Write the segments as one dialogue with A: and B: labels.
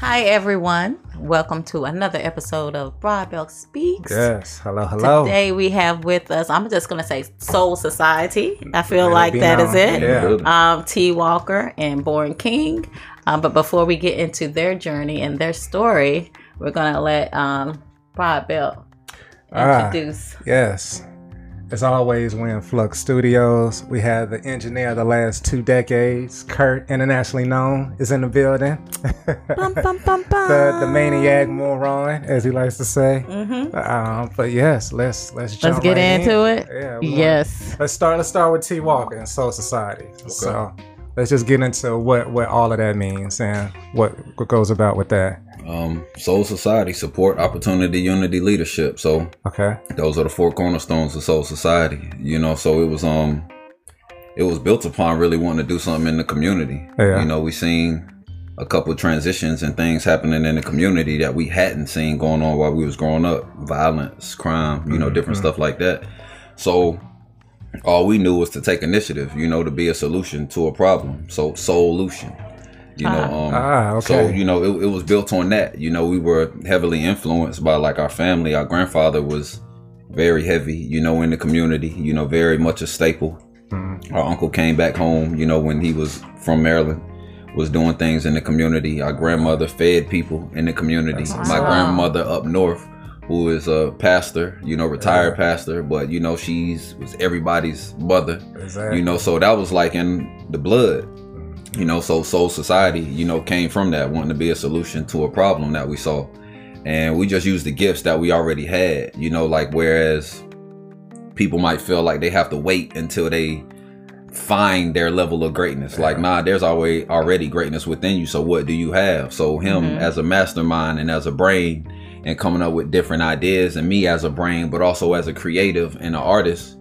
A: Hi, everyone. Welcome to another episode of Broadbelt SpeaX.
B: Yes. Hello, hello.
A: Today we have with us, I'm just going to say Soul Society. I feel
B: Let it
A: like
B: be
A: that is
B: known.
A: it.
B: Yeah.
A: Um, T. Walker and Born King. Um, but before we get into their journey and their story, we're going to let um, Broadbelt
B: Ah.
A: introduce.
B: Yes. As always, we're in Flux Studios. We have the engineer of the last two decades, Kurt, internationally known, is in the building.
A: Bum, bum, bum, bum.
B: the the maniac moron, as he likes to say.
A: Mhm.
B: Um, but yes, let's let's jump
A: Let's get
B: right
A: into
B: in.
A: it.
B: Yeah. we wanna-
A: Yes.
B: Let's start. Let's start with T. Walker and Soul Society. So let's just get into what what all of that means and what what goes about with that.
C: Um, Soul Society support opportunity, unity, leadership. So
B: Okay.
C: those are the four cornerstones of Soul Society. You know, so it was um, it was built upon really wanting to do something in the community.
B: Yeah.
C: You know, we seen a couple transitions and things happening in the community that we hadn't seen going on while we was growing up. Violence, crime, you know, different stuff like that. So all we knew was to take initiative, you know, to be a solution to a problem. So solution. You know, um
B: Ah,
C: so you know, it, it was built on that. You know, we were heavily influenced by like our family. Our grandfather was very heavy, you know, in the community. You know, very much a staple.
B: Mm-hmm.
C: Our uncle came back home, you know, when he was from Maryland, was doing things in the community. Our grandmother fed people in the community.
B: That's
C: My
A: awesome.
C: grandmother up north, who is a pastor, you know, retired pastor, but you know, she's was everybody's mother
B: Exactly.
C: you know so that was like in the blood you know so soul society you know came from that wanting to be a solution to a problem that we saw. And we just used the gifts that we already had you know like whereas people might feel like they have to wait until they find their level of greatness. Like nah there's always already greatness within you so what do you have? So him
A: Mhm.
C: as a mastermind and as a brain and coming up with different ideas and me as a brain but also as a creative and an artist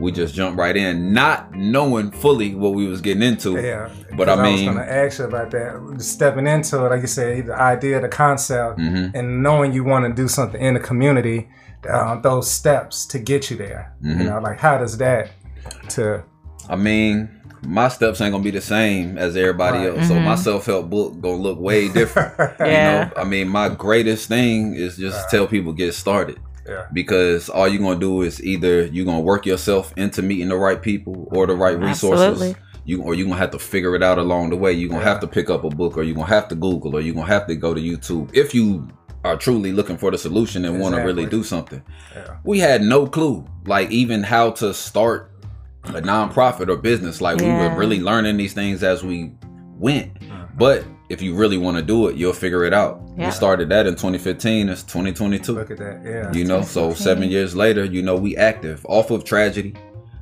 C: we just jumped right in not knowing fully what we was getting into
B: Yeah,
C: but
B: I mean,
C: I
B: was gonna ask you about that. Stepping into it, like you said, the idea, the concept,
C: Mhm.
B: and knowing you want to do something in the community, uh, those steps to get you there.
C: Mhm.
B: You know, like how does that to
C: I mean, my steps ain't gonna be the same as everybody
B: Right.
C: else. So my
A: Mhm.
C: self help book gonna look way different.
A: Yeah.
C: You know, I mean, my greatest thing is just tell people get started
B: yeah,
C: because all you're gonna do is either you're gonna work yourself into meeting the right people or the right resources.
A: Absolutely.
C: You or you're gonna have to figure it out along the way. You're gonna
B: Yeah.
C: have to pick up a book or you're gonna have to Google or you're gonna have to go to YouTube if you are truly looking for the solution and want to really do something.
B: yeah,
C: we had no clue like even how to start a nonprofit or business like we were really learning these things as we went but if you really want to do it you'll figure it out
A: Yeah.
C: we started that in 2015 it's 2022
B: look at that. Yeah,
C: you know so seven years later you know we active off of tragedy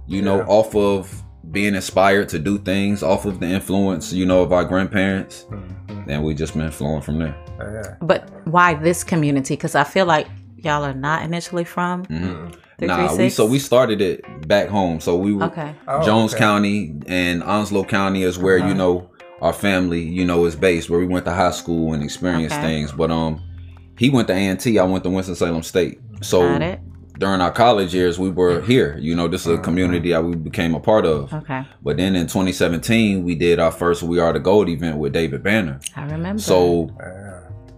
C: you know off of being inspired to do things off of the influence you know of our grandparents
B: Mhm.
C: and we just been flowing from there
B: yeah.
A: But why this community? Because I feel like y'all are not initially from
C: Mhm. nah we so we started it back home so we were
A: Okay.
B: Oh,
C: Jones
B: okay.
C: County and Onslow County is where
B: Uh-huh.
C: you know our family, you know, is based. Where we went to high school and experienced
A: Okay.
C: things. But um, he went to A and T. I went to Winston Salem State. So
A: Got it.
C: during our college years, we were here. You know, this is a community that we became a part of.
A: Okay.
C: But then in 2017, we did our first We Are the Gold event with David Banner.
A: I remember.
C: So
B: Yeah.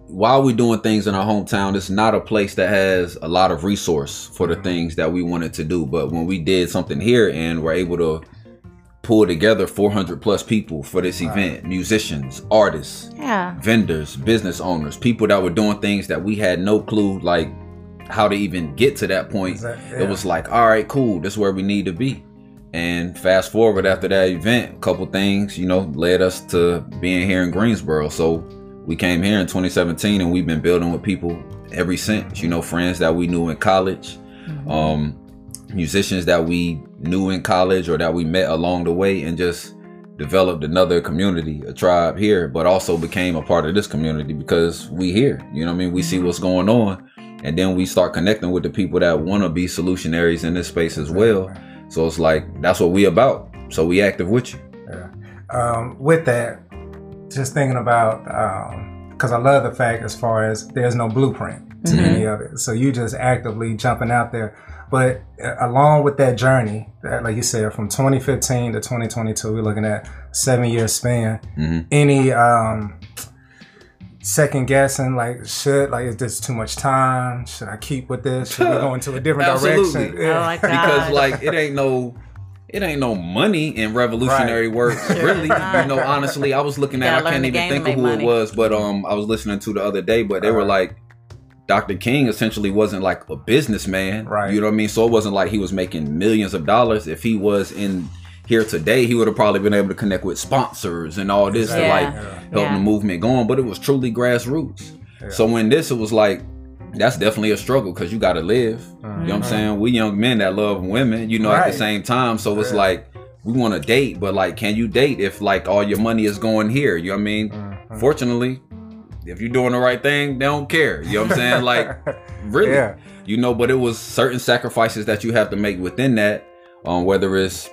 C: While we're doing things in our hometown, it's not a place that has a lot of resource for the mm-hmm. things that we wanted to do. But when we did something here and were able to pull together 400 plus people for this event, musicians, artists,
A: yeah.
C: vendors, business owners, people that were doing things that we had no clue like how to even get to that point.
B: Exact-
C: It was like, all right, cool, this is where we need to be. And fast forward after that event, a couple things, you know, led us to being here in Greensboro. So we came here in 2017 and we've been building with people ever since, you know, friends that we knew in college,
A: Mhm.
C: um, musicians that we knew in college or that we met along the way and just developed another community, a tribe here, but also became a part of this community because we here, you know what I mean? We see what's going on and then we start connecting with the people that want to be solutionaries in this space as well. So it's like, that's what we about. So we active with you.
B: Yeah. Um, with that, just thinking about because I love the fact as far as there's no blueprint to
A: Mhm.
B: any of it, so you just actively jumping out there. But uh, along with that journey, that, like you said, from 2015 to 2022, we're looking at seven year span.
C: hmm
B: Any um, second guessing like should like is this too much time should i keep with this should we go into a different
C: Absolutely.
B: direction
A: Oh my god.
C: because like it ain't no it ain't no money in revolutionary work really you know honestly i was looking at i can't even think of who
A: money.
C: it was but um i was listening to the other day but they were
B: Uh-huh.
C: like dr king essentially wasn't like a businessman
B: Right.
C: you know what i mean so it wasn't like he was making millions of dollars if he was in here today he would have probably been able to connect with sponsors and all this to like
B: Yeah.
C: help
A: Yeah.
C: the movement going but it was truly grassroots so when this it was like that's definitely a struggle because you got to live. You know what i'm saying? We young men that love women you know at the same time. So it's
B: Yeah.
C: like we want to date but like can you date if like all your money is going here? You know what i mean?
B: Mhm.
C: fortunately if you're doing the right thing they don't care. You know what i'm saying? Like really.
B: Yeah.
C: you know but it was certain sacrifices that you have to make within that um whether it's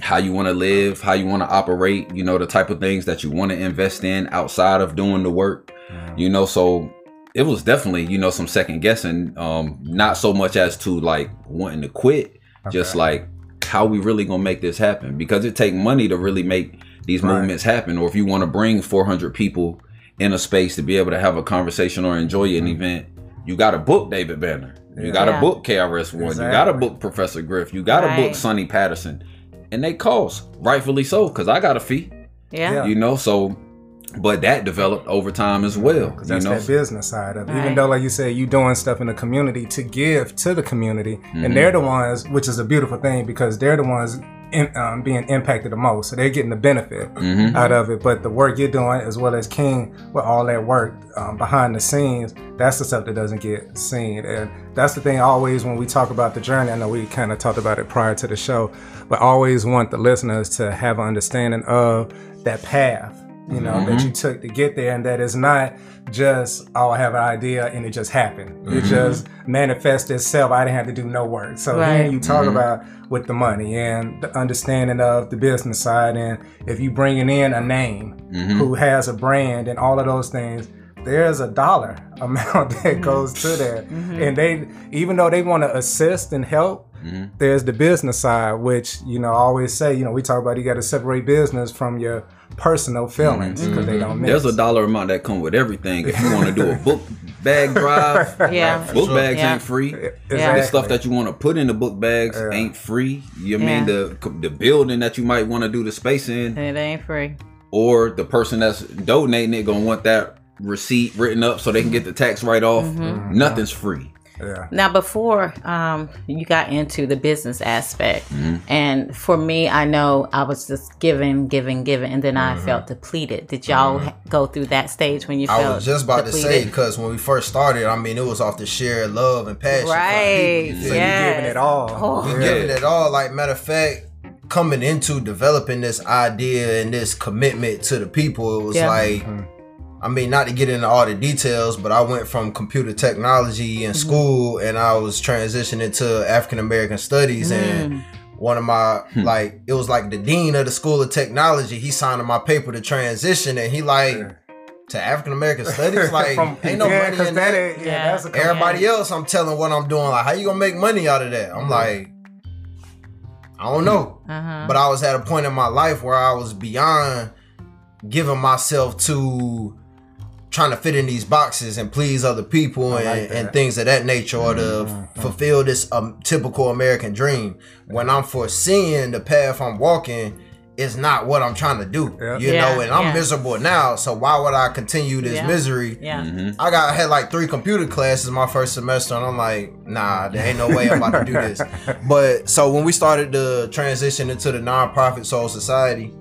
C: how you want to live how you want to operate you know the type of things that you want to invest in outside of doing the work you know? So it was definitely you know some second guessing um not so much as to like wanting to quit just like how we really gonna make this happen because it take money to really make these
B: Right.
C: movements happen or if you want to bring 400 people in a space to be able to have a conversation or enjoy
B: Mm-hmm.
C: an event you got to book david banner you got to
A: Yeah.
C: book KRS-One you got to book professor griff you got to book Sunni Patterson and they cost rightfully so because i got a fee
A: yeah.
B: Yeah.
C: you know so but that developed over time as well
B: Because
C: you
B: that's
C: know
B: that business side of it.
A: Right.
B: Even though, like you said, you doing stuff in the community to give to the community,
C: Mhm.
B: and they're the ones, which is a beautiful thing because they're the ones in, um, being impacted the most. So they're getting the benefit
C: Mhm.
B: out of it. But the work you're doing, as well as King, with all that work um, behind the scenes, that's the stuff that doesn't get seen. And that's the thing. Always when we talk about the journey, I know we kind of talked about it prior to the show, but I always want the listeners to have an understanding of that path. You know that mm-hmm. you took to get there, and that it's not just oh I have an idea and it just happened. It mm-hmm. just manifested itself. I didn't have to do no work. So
A: Right.
B: then you talk mm-hmm. about with the money and the understanding of the business side, and if you bringing in a name
C: Mhm.
B: who has a brand and all of those things, there's a dollar amount that goes to that. And they, even though they want to assist and help,
C: Mhm.
B: there's the business side, which you know I always say. You know, we talk about you got to separate business from your personal feelings because they don't mix.
C: There's a dollar amount that come with everything. If you want to do a book bag drive,
A: Yeah.
C: book
D: sure.
C: bags
A: Yeah.
C: ain't free.
B: Exactly.
C: The stuff that you want to put in the book bags
B: Yeah.
C: ain't free. You mean the the building that you might want to do the space in,
A: It ain't free.
C: or the person that's donating it gonna want that receipt written up so they can get the tax write off.
A: Mm-hmm.
C: Nothing's free.
B: Yeah.
A: Now, before um, you got into the business aspect,
C: Mm-hmm.
A: and for me, I know I was just giving, giving, giving, and then I
C: Mm-hmm.
A: felt depleted. Did y'all ha- go through that stage when you felt
D: I was just about to say because when we first started, I mean, it was off the sheer love and passion. for the
A: Right.
D: people, you
B: So
D: feel?
A: Yes.
B: you giving it all.
A: Oh.
D: We
B: Yeah.
D: giving it all. Like matter of fact, coming into developing this idea and this commitment to the people, it was
A: Yeah.
D: like. I mean, not to get into all the details, but I went from computer technology in mm-hmm. school and I was transitioning to African American studies and mm. one of my hmm. like it was like the dean of the school of technology, he signed my paper to transition and he like to African American studies, like
B: From-
D: ain't no
B: yeah,
D: money
B: 'cause
D: in
B: that
D: that.
B: yeah,
A: Yeah.
B: that's a
D: Everybody else, I'm telling what I'm doing. Like, how you gonna make money out of that? I'm like, I don't know.
A: Uh-huh.
D: But I was at a point in my life where I was beyond giving myself to trying to fit in these boxes and please other people and,
B: like
D: and
B: that. Mm-hmm.
D: things of that nature or to fulfill this um, typical American dream. When I'm foreseeing the path I'm walking is not what I'm trying to do.
B: Yeah.
D: You
A: Yeah,
D: know, and I'm
A: yeah.
D: miserable now. So why would I continue this
A: Yeah.
D: misery?
A: yeah.
C: Mm-hmm.
D: I got I had like three computer classes my first semester, and I'm like, nah, there ain't no way I'm about to do this. But so when we started to transition into the nonprofit soul society,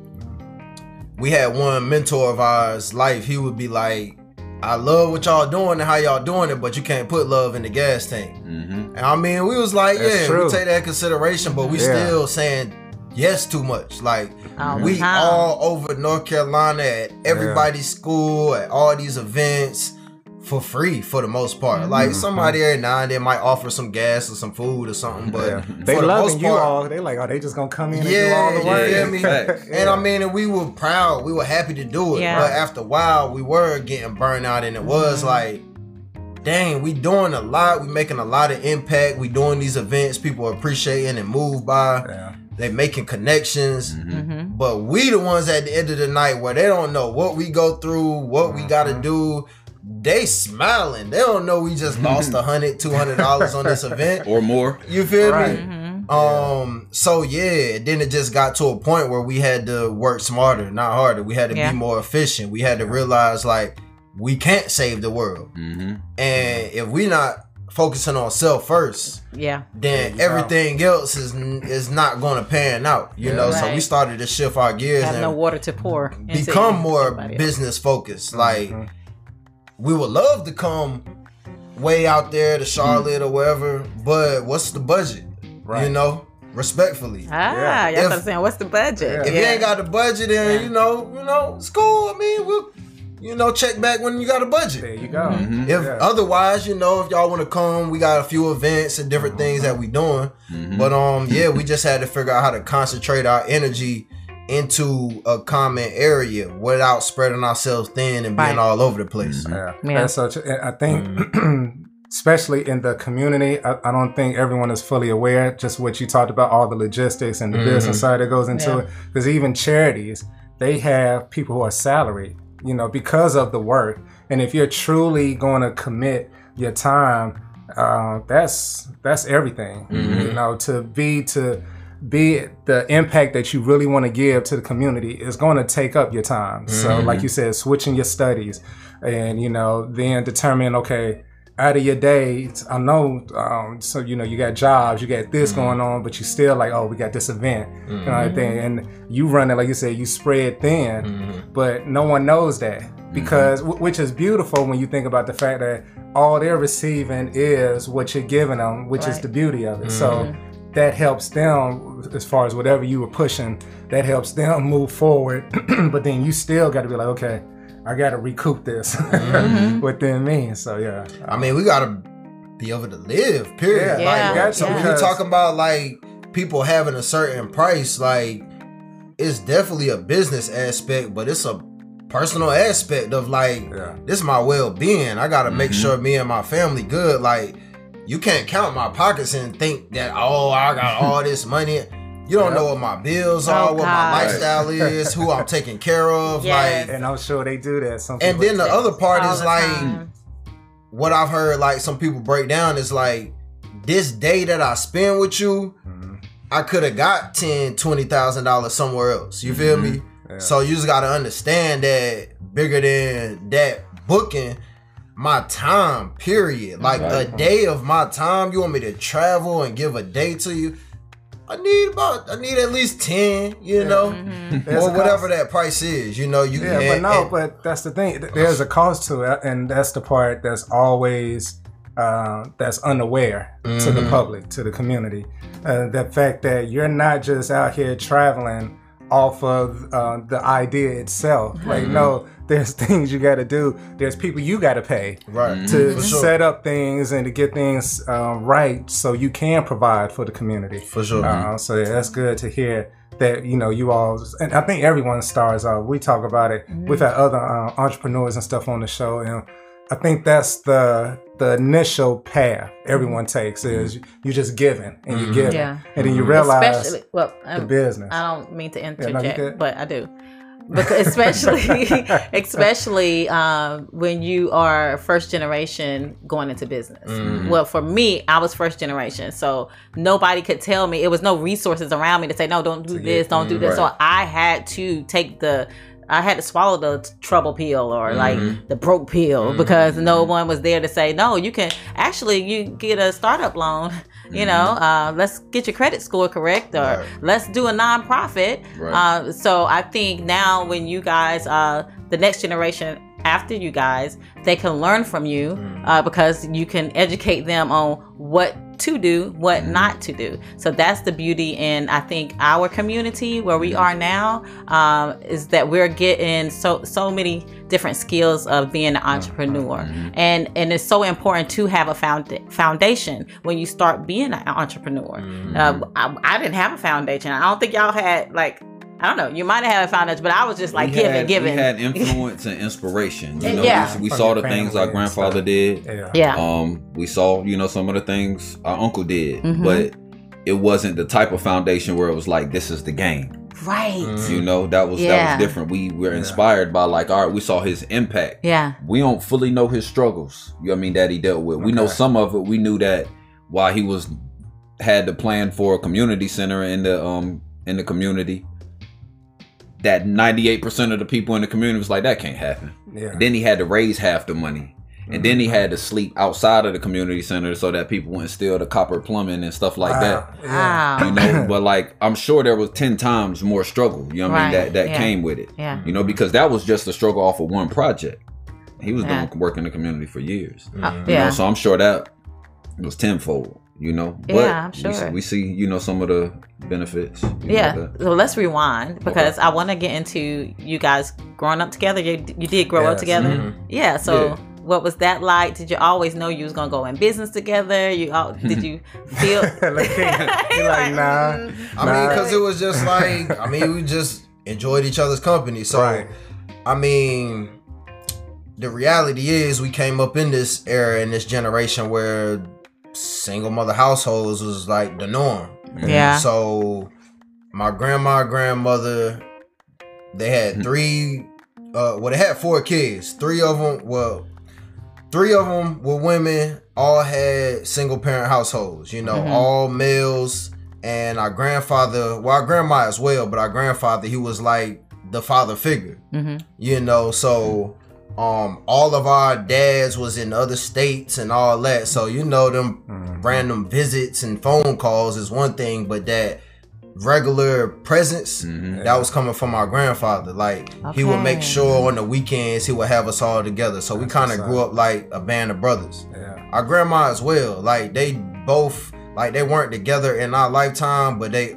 D: we had one mentor of ours, life. He would be like, I love what y'all doing and how y'all doing it, but you can't put love in the gas tank.
C: Mm-hmm.
D: And I mean, we was like,
B: That's
D: yeah,
B: true.
D: we take that consideration, but we
B: Yeah.
D: still saying yes too much. Like
A: All
D: we
A: time.
D: all over North Carolina at everybody's school, at all these events for free for the most part.
B: Mm-hmm.
D: Like somebody every now and then might offer some gas or some food or something, but
B: Yeah.
D: for
B: They
D: the
B: loving
D: most
B: you
D: part,
B: all. They like, oh, they just gonna come in and do all the
D: you
B: work.
D: feel me?
C: Facts.
D: And I mean, and we were proud. We were happy to do it.
A: Yeah.
D: But after a while, we were getting burned out, and it was
A: Mm-hmm.
D: like, dang, we doing a lot. We making a lot of impact. We doing these events. People are appreciating and moved by.
B: Yeah.
D: They making connections.
A: Mm-hmm.
D: But we the ones at the end of the night where they don't know what we go through, what we gotta
B: Mm-hmm.
D: do. They smiling. They don't know we just lost a hundred, two hundred dollars on this event.
C: or more.
D: You feel
B: Right.
D: me?
A: Mhm.
D: Um. So yeah, then it just got to a point where we had to work smarter, not harder. We had to
A: Yeah.
D: be more efficient. We had to realize like we can't save the world,
C: hmm
D: and if we not focusing on self first,
A: Yeah.
D: then
B: There you go.
D: everything else is is not going to pan out. You
B: Yeah.
D: know. So we started to shift our gears
A: Have
D: and
A: no water to pour.
D: become more
A: anybody else.
D: business focused. Like
B: Mhm.
D: We would love to come way out there to Charlotte or wherever, but what's the budget?
B: Right.
D: You know, respectfully.
A: Ah,
B: Yeah.
A: y'all
D: If-
A: start saying, what's the budget?
D: If you ain't got the budget, then
A: Yeah.
D: you know, you know, it's cool. I mean, we'll, you know, check back when you got a budget.
B: There you go.
C: Mhm.
D: If
B: Yeah.
D: otherwise, you know, if y'all want to come, we got a few events and different things that we doing.
C: Mhm.
D: But um, yeah, we just had to figure out how to concentrate our energy into a common area without spreading ourselves thin and being
A: Right.
D: all over the place. Mm-hmm.
B: Yeah.
A: Yeah.
B: That's such. a- I think, mm-hmm. especially in the community, I, I don't think everyone is fully aware. Just what you talked about, all the logistics and the business mm-hmm. side that goes into
A: Yeah.
B: it. Because even charities, they have people who are salaried, you know, because of the work. And if you're truly going to commit your time, uh, that's that's everything. You know, to be to be it the impact that you really want to give to the community is going to take up your time. So, mm-hmm. like you said, switching your studies, and you know, then determine okay, out of your days, I know, um, so you know, you got jobs, you got this mm-hmm. going on, but you still like, oh, we got this event, you know, everything, mm-hmm. and you run it like you said, you spread thin, but no one knows that because wh- which is beautiful when you think about the fact that all they're receiving is what you're giving them, which is the beauty of it. So that helps them as far as whatever you were pushing. That helps them move forward. but then you still got to be like, okay, I got to recoup this mm-hmm. within me. So yeah,
D: I mean, we gotta be able to live. Period.
B: Yeah,
A: like,
D: Like,
A: you got
D: so
A: to,
D: when you're talking about like people having a certain price, like it's definitely a business aspect, but it's a personal aspect of like
B: Yeah.
D: this is my well-being. I gotta make mm-hmm. sure me and my family good. Like you can't count my pockets and think that oh I got all this money. You don't
B: Yeah.
D: know what my bills
A: Oh,
D: are, what
A: God.
D: my lifestyle is, who I'm taking care of.
A: Yes.
D: Like
B: and I'm sure they do that. Some
D: and then the other part is like
A: time.
D: what I've heard like some people break down is like this day that I spend with you,
B: Mhm.
D: I could have got ten, twenty thousand dollars somewhere else. You feel me?
B: Yeah.
D: So you just gotta understand that bigger than that booking, my time, period. Like
C: Right.
D: a day of my time, you want me to travel and give a day to you. I need about I need at least ten, you know,
A: Mhm.
D: Or whatever
B: cost.
D: that price is. You know, you
B: Yeah, but no,
D: and-
B: but that's the thing. There's a cost to it, and that's the part that's always uh, that's unaware to the
D: Mhm.
B: public, to the community. Uh, the fact that you're not just out here traveling off of uh, the idea itself. Like, no, there's things you got to do. There's people you got to pay
D: right
B: to
D: For sure.
B: set up things and to get things uh, right, so you can provide for the community.
D: for sure.
B: Uh, so yeah, that's good to hear that you know you all, and I think everyone stars out. We talk about it. We've had other uh, entrepreneurs and stuff on the show, and I think that's the the initial path everyone takes is you're just giving and you give,
A: Yeah.
B: and then you realize
A: Especially, well,
B: the
A: um,
B: business.
A: I don't mean to
B: no, you
A: interject, but I do. Because especially, especially um, when you are first generation going into business.
B: Mm-hmm.
A: Well, for me, I was first generation, so nobody could tell me. It was no resources around me to say, "No, don't do this, don't do this."
C: right.
A: So I had to take the. I had to swallow the trouble pill or like the broke pill because no one was there to say no. You can actually you get a startup loan. You know, uh, let's get your credit score correct, or
D: Right.
A: let's do a nonprofit.
C: Right.
A: Uh, so I think now when you guys, uh, the next generation after you guys, they can learn from you uh, because you can educate them on what to do, what not to do. So that's the beauty in I think our community where we are now um, is that we're getting so so many different skills of being an entrepreneur, and and it's so important to have a found, foundation when you start being an entrepreneur. Uh, I, I didn't have a foundation. I don't think y'all had like. I don't know. You might have had a foundation, but I was just like
C: we
A: giving,
C: had,
A: giving.
C: We had influence and inspiration. You know,
A: Yeah.
C: we, we saw the things our grandfather
B: stuff.
C: did.
B: yeah.
A: yeah.
C: Um, we saw, you know, some of the things our uncle did,
A: Mhm.
C: but it wasn't the type of foundation where it was like, this is the game.
A: Right.
D: Mm-hmm.
C: You know, that was that was different. We were inspired by like, all right, we saw his impact.
A: Yeah.
C: We don't fully know his struggles. You know what I mean that he dealt with. We know some of it. We knew that while he was had the plan for a community center in the um in the community, that ninety eight percent of the people in the community was like, that can't happen.
B: Yeah.
C: Then he had to raise half the money. And then he
B: Mm-hmm.
C: had to sleep outside of the community center so that people wouldn't steal the copper plumbing and stuff like that.
B: Wow. Yeah.
A: Wow.
C: You know, but like I'm sure there was ten times more struggle. You know what I mean? That that
A: yeah.
C: came with it.
A: Yeah.
C: You know, because that was just a struggle off of one project. He was
A: Yeah.
C: doing work in the community for years.
A: Uh,
C: You
A: yeah.
C: know, so I'm sure that was tenfold. You know,
A: Yeah, I'm
C: we
A: sure.
C: see- We, see, you know, some of the benefits. you know,
A: Yeah. So let's rewind because I want to get into you guys growing up together. You, you did grow up
B: Yes.
A: together.
D: Mhm.
A: Yeah. So
C: Yeah.
A: what was that like? Did you always know you was gonna go in business together? You all, did you feel?
B: Look, he, he like, nah.
D: I mean, because it was just like, I mean, we just enjoyed each other's company. So,
B: Right.
D: I mean, the reality is we came up in this era, in this generation where single mother households was like the norm.
A: Yeah.
D: So, my grandma, grandmother, they had three, uh, well, they had four kids. Three of them, well, three of them were women, all had single parent households, you know,
A: Mhm.
D: all males. And our grandfather, well, our grandma as well, but our grandfather, he was like the father figure,
A: hmm
D: you know, so um all of our dads was in other states and all that so you know them
B: Mhm.
D: random visits and phone calls is one thing but that regular presence
C: Mhm.
D: that was coming from our grandfather like he would make sure on the weekends he would have us all together so we kind of grew
B: up.
D: up like a band of brothers
B: Yeah.
D: our grandma as well like they both like they weren't together in our lifetime but they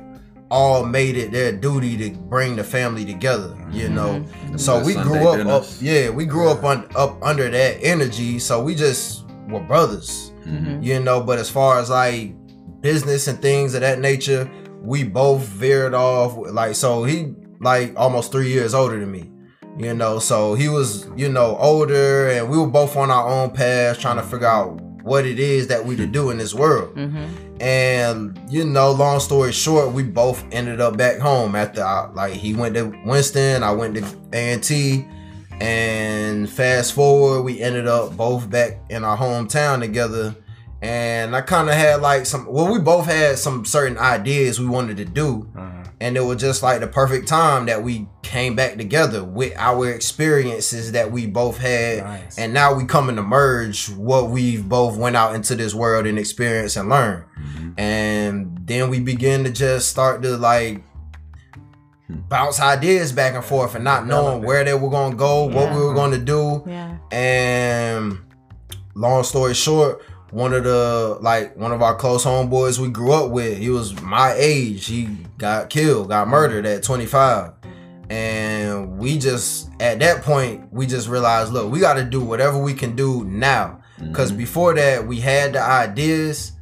D: all made it their duty to bring the family together you know? So we
C: Sunday
D: grew up, up yeah we grew up on up under that energy so we just were brothers
C: Mhm.
D: you know? But as far as like business and things of that nature we both veered off like so he like almost three years older than me you know? So he was you know older and we were both on our own paths trying to figure out what it is that we to do in this world.
A: Hmm
D: and you know long story short we both ended up back home after I, like he went to winston i went to a&t and fast forward we ended up both back in our hometown together. And i kind of had like some well we both had some certain ideas we wanted to do.
B: Mhm.
D: And it was just like the perfect time that we came back together with our experiences that we both had
B: Nice.
D: and now we coming to merge what we've both went out into this world and experience and learn
C: Mhm.
D: and then we begin to just start to like bounce ideas back and forth and not knowing where they were going to go what we were going to do
A: Yeah.
D: and long story short one of the like one of our close homeboys we grew up with he was my age. He got killed got murdered at 25 and we just at that point we just realized look we got to do whatever we can do now. Mm-hmm. Because before that we had the ideas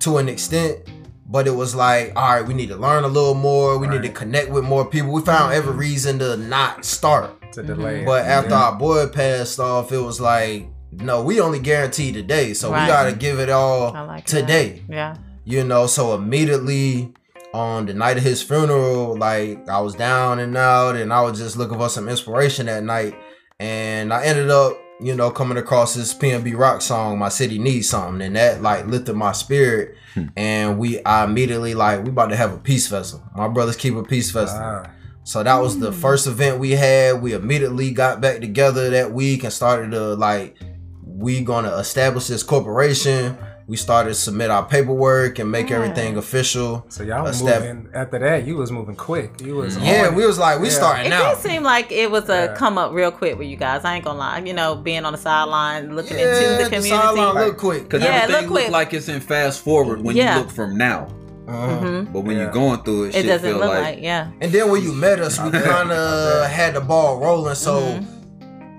D: to an extent but it was like all right we need to learn a little more. We need to connect with more people. We found every mm-hmm. reason to not start.
B: To delay. Mm-hmm. it.
D: but after
B: Yeah.
D: our boy passed off, it was like, no, we only guarantee today. So
A: Right.
D: we gotta give it all
A: I like that.
D: today.
A: Yeah.
D: You know, so immediately on the night of his funeral, like I was down and out and I was just looking for some inspiration that night. And I ended up, you know, coming across this PNB rock song, My City Needs Something, and that like lifted my spirit. Hmm. and we I immediately like we about to have a peace festival. My Brother's Keeper peace festival.
B: Wow.
D: So that was the hmm. first event we had. We immediately got back together that week and started to like we gonna establish this corporation. We started to submit our paperwork and make
A: Yeah.
D: everything official.
B: So y'all was
D: Estab-
B: moving after that. You was moving quick. You was
D: Yeah, we was like, we
B: Yeah.
D: starting
A: It
D: now.
A: did seem like it was a
B: Yeah.
A: come up real quick with you guys. I ain't gonna lie. You know, being on the sideline, looking
D: Yeah,
A: into the
D: the
A: community.
D: sideline look quick.
C: Because
A: Yeah,
C: everything
A: look
C: look like it's in fast forward when
A: Yeah.
C: you look from now.
D: Uh-huh.
A: hmm
C: But when
B: Yeah.
C: you're going through it,
A: It
C: shit
A: doesn't
C: feel
A: look
C: like,
A: like, yeah.
D: And then when you met us, we kind of had the ball rolling. So,
A: Mhm.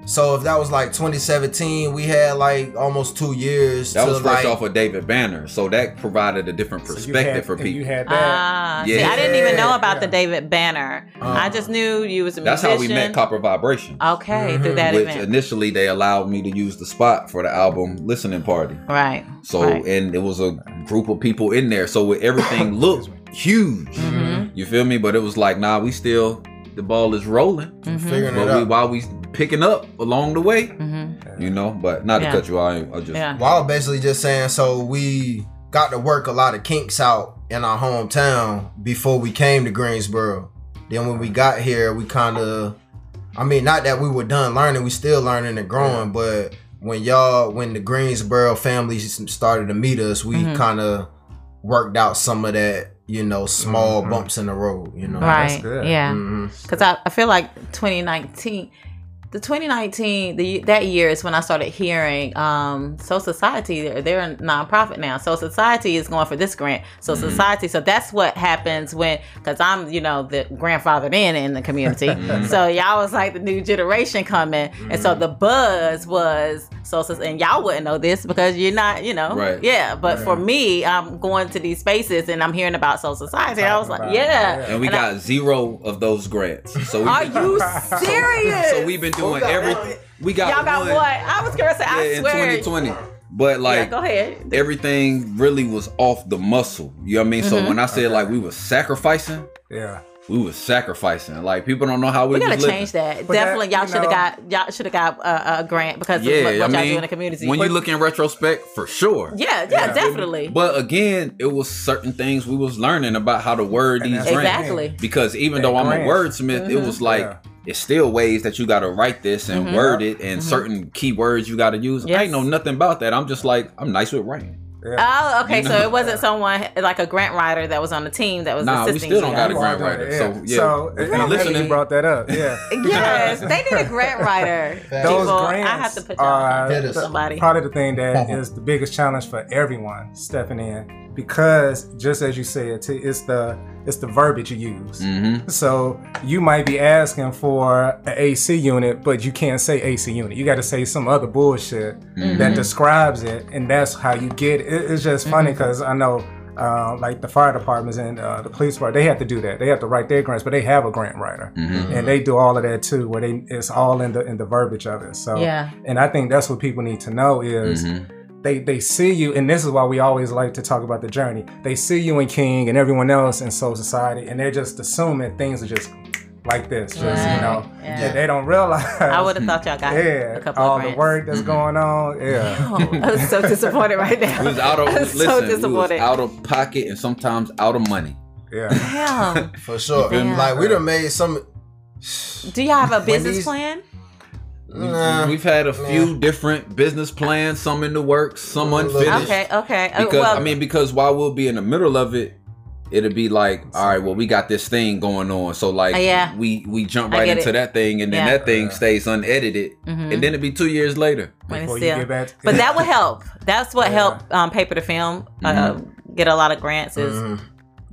D: So if that was like 2017, we had like almost two years.
C: that
D: to
C: was fresh
D: like,
C: off of David Banner, so that provided a different
B: So you
C: perspective
B: had-
C: for people.
B: You had that.
A: Ah, see,
C: Yeah.
A: I didn't even know about the David Banner. I just knew you was a
C: That's
A: musician.
C: how we met Copper Vibration.
A: Okay, through
D: Mhm.
A: that
C: which
A: event.
C: initially they allowed me to use the spot for the album listening party.
A: right.
C: So
A: Right.
C: and it was a group of people in there. So with everything looked huge.
A: hmm
C: You feel me? But it was like, nah, we still the ball is rolling.
D: Figuring it
C: But we,
D: out.
C: while we picking up along the way,
A: Mm-hmm.
C: you know. But not
A: Yeah.
C: to cut you, out, I, I just
A: Yeah.
D: Well, I was basically just saying, so we got to work a lot of kinks out in our hometown before we came to Greensboro. Then when we got here, we kind of, I mean, not that we were done learning, we still learning and growing, but when y'all, when the Greensboro families started to meet us, we
A: Mm-hmm.
D: kind of worked out some of that, you know, small
B: Mhm.
D: bumps in the road, you know.
A: Right.
B: good.
A: Yeah. Because I, I feel like 2019, the 2019, the that year is when I started hearing um, Soul Society. They're, they're a nonprofit now. So Society is going for this grant. So mm-hmm. Society. So that's what happens when, because I'm you know the grandfathered in in the community. Mm-hmm. so y'all was like the new generation coming, and so mm-hmm. the buzz was so and y'all wouldn't know this because you're not you know
C: Right.
A: yeah. But for me, I'm going to these spaces and I'm hearing about Soul Society. I was like,
B: Talking about it,
A: yeah.
C: and we
A: And I-
C: got zero of those grants. So we
A: Are you serious?
C: So we've been doing
D: got
C: everything. We got
A: Y'all got
C: one,
A: what? I was gonna say.
C: Yeah,
A: I
C: in
A: swear.
C: 2020. But
A: yeah,
C: like
A: go ahead.
C: everything really was off the muscle. You know what I mean?
A: Mm-hmm.
C: So when I said like we was sacrificing,
B: Yeah.
C: we was sacrificing. Like people don't know how we,
A: We gotta
C: was living.
A: change that.
B: But
A: Definitely,
B: that,
A: y'all should have got y'all should have got a, a grant because
C: Yeah,
A: of what, what
C: I
A: y'all
C: mean,
A: do in the community.
C: when you look in retrospect, for sure.
A: yeah, yeah,
B: Yeah.
A: definitely.
C: But again, it was certain things we was learning about how to word
B: And
C: these
B: that's
C: grants.
A: exactly.
C: Because even
B: That
C: though I'm a
B: grant.
C: wordsmith, it was like
B: Yeah.
C: It's still ways that you got to write this and
A: Mhm.
C: word it, and certain keywords you got to use. I
A: Yes.
C: ain't know nothing about that. I'm just like I'm nice with writing.
B: Yeah.
A: Oh, okay.
C: You
A: So it wasn't someone like a grant writer that was on the team that was
C: Nah, we
A: assisting
C: still
A: you
C: don't got a grant writer.
B: yeah.
C: So yeah,
B: So,
C: if
B: and
C: you're listening,
B: you brought that up. Yeah.
A: Yes, they need a grant writer.
B: Those
A: People,
B: grants
A: I have to put y'all
B: are
D: Hit us.
B: the- Probably the thing that is the biggest challenge for everyone stepping in because just as you said, it's the it's the verbiage you use.
C: hmm
B: So you might be asking for an AC unit, but you can't say AC unit. You got to say some other bullshit
C: Mm-hmm.
B: that describes it, and that's how you get it. It- It's just funny
C: Mm-hmm.
B: because I know. Uh, like the fire departments and uh, the police department, they have to do that. They have to write their grants, but they have a grant writer,
C: Mm-hmm.
B: and they do all of that too. Where they it's all in the in the verbiage of it. So
A: Yeah.
B: and I think that's what people need to know is
C: Mm-hmm.
B: They they see you, and this is why we always like to talk about the journey. They see you and King and everyone else in Soul Society, and they're just assuming things are just like this, just you know.
A: Yeah.
B: And they don't realize.
A: I would have thought y'all got
B: Yeah,
A: a couple
B: all
A: of
B: the work that's mm-hmm. going on. Yeah,
A: Oh, I'm so disappointed right now.
C: We was out of
A: I'm
C: listen,
A: so
C: we was out of pocket and sometimes out of money.
B: yeah.
A: Damn.
D: For sure.
A: feel me?
D: Like we done made some.
A: Do y'all have a business
D: these-
A: plan?
C: We've,
D: Nah.
C: we've had a few different business plans, some in the works, some unfinished.
A: Okay, okay. Uh,
C: Because
A: well,
C: I mean, because while we'll be in the middle of it, it'll be like, all right, well, we got this thing going on, so like,
A: Uh, yeah.
C: we we jump right into
A: it.
C: that thing, and then
A: Yeah.
C: that thing stays unedited,
A: Mhm.
C: and then it'll be two years later.
B: Before you get back,
A: but that would help. That's what
B: Yeah.
A: helped um, paper to film uh,
C: Mm-hmm.
A: get a lot of grants is
D: Mhm.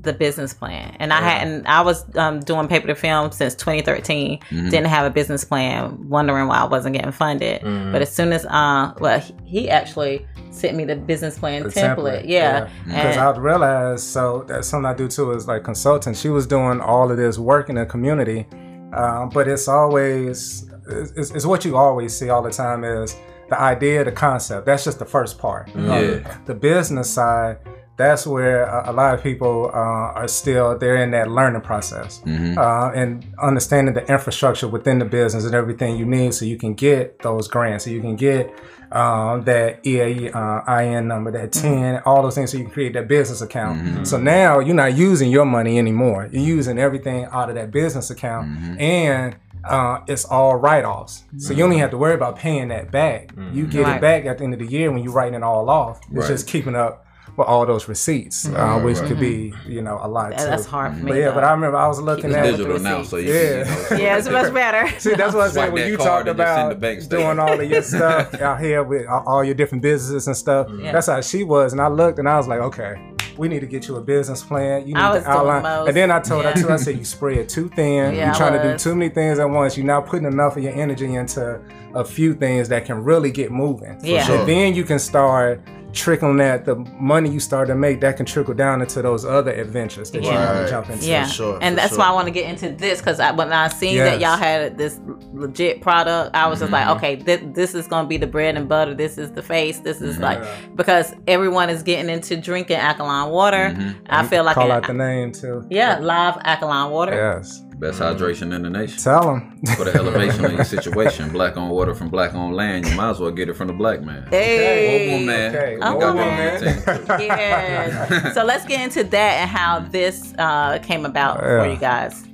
A: The business plan. And I hadn't. I was um, doing paper to film since 2013.
C: Mm-hmm.
A: Didn't have a business plan. Wondering why I wasn't getting funded.
B: Mm-hmm.
A: But as soon as uh, well, he, he actually sent me the business plan
B: the
A: template. Yeah,
B: Because
A: And-
B: I realized, so that's something I do too is like consulting. She was doing all of this work in the community, um, but it's always, it's, it's what you always see all the time is the idea, the concept. That's just the first part.
C: Yeah.
B: The business side, that's where a, a lot of people uh, are still, they're in that learning process
C: Mm-hmm.
B: uh, and understanding the infrastructure within the business and everything you need so you can get those grants, so you can get um, that EAE uh, IN number, that 10, all those things so you can create that business account. So now you're not using your money anymore. You're using everything out of that business account and uh, it's all write-offs. So you don't even have to worry about paying that back. You get
A: Right.
B: it back at the end of the year when you're writing it all off. It's
C: Right.
B: just keeping up with all those receipts, uh, which could be, you know, a lot
A: That-
B: too.
A: that's hard for me.
B: But yeah,
A: though.
B: but I remember I was looking
A: Keep
B: at
A: it
C: Digital now, so you
B: Yeah.
C: can, you know,
A: yeah, it's much better.
B: See, that's what I
C: Swipe
B: said when you talked
C: and just send
B: about doing all of your stuff out here with all all your different businesses and stuff.
A: Yeah.
B: That's how she was, and I looked and I was like, okay, we need to get you a business plan. You need
A: I was
B: to
A: doing
B: outline.
A: most.
B: And then I told
A: Yeah.
B: her too. I said you spread too thin.
A: Yeah,
B: You're trying to do too many things at once. You're not putting enough of your energy into a few things that can really get moving.
A: Yeah.
B: So
D: sure.
B: then you can start trickling that the money you start to make that can trickle down into those other adventures that you want
D: Right.
B: to jump into.
A: Yeah,
D: sure,
A: and
D: for
A: that's
D: sure.
A: why I want to get into this because I, when I seen that y'all had this legit product, I was just
D: Mm-hmm.
A: like, okay, thi- this is gonna be the bread and butter. This is the face. This is
D: Mm-hmm.
A: like because everyone is getting into drinking alkaline water.
D: Mm-hmm.
A: I feel like I
B: Call
A: it-
B: out the name too.
A: yeah, live alkaline water.
B: Yes.
C: Best hydration in the nation.
B: Tell them.
C: For the elevation of your situation, black on water from black on land, you might as well get it from the black man.
A: Hey.
C: Old man.
B: Okay.
C: We got
A: man.
C: that on the team.
A: Yeah. so let's get into that and how this uh, came about for
B: Yeah.
A: you guys.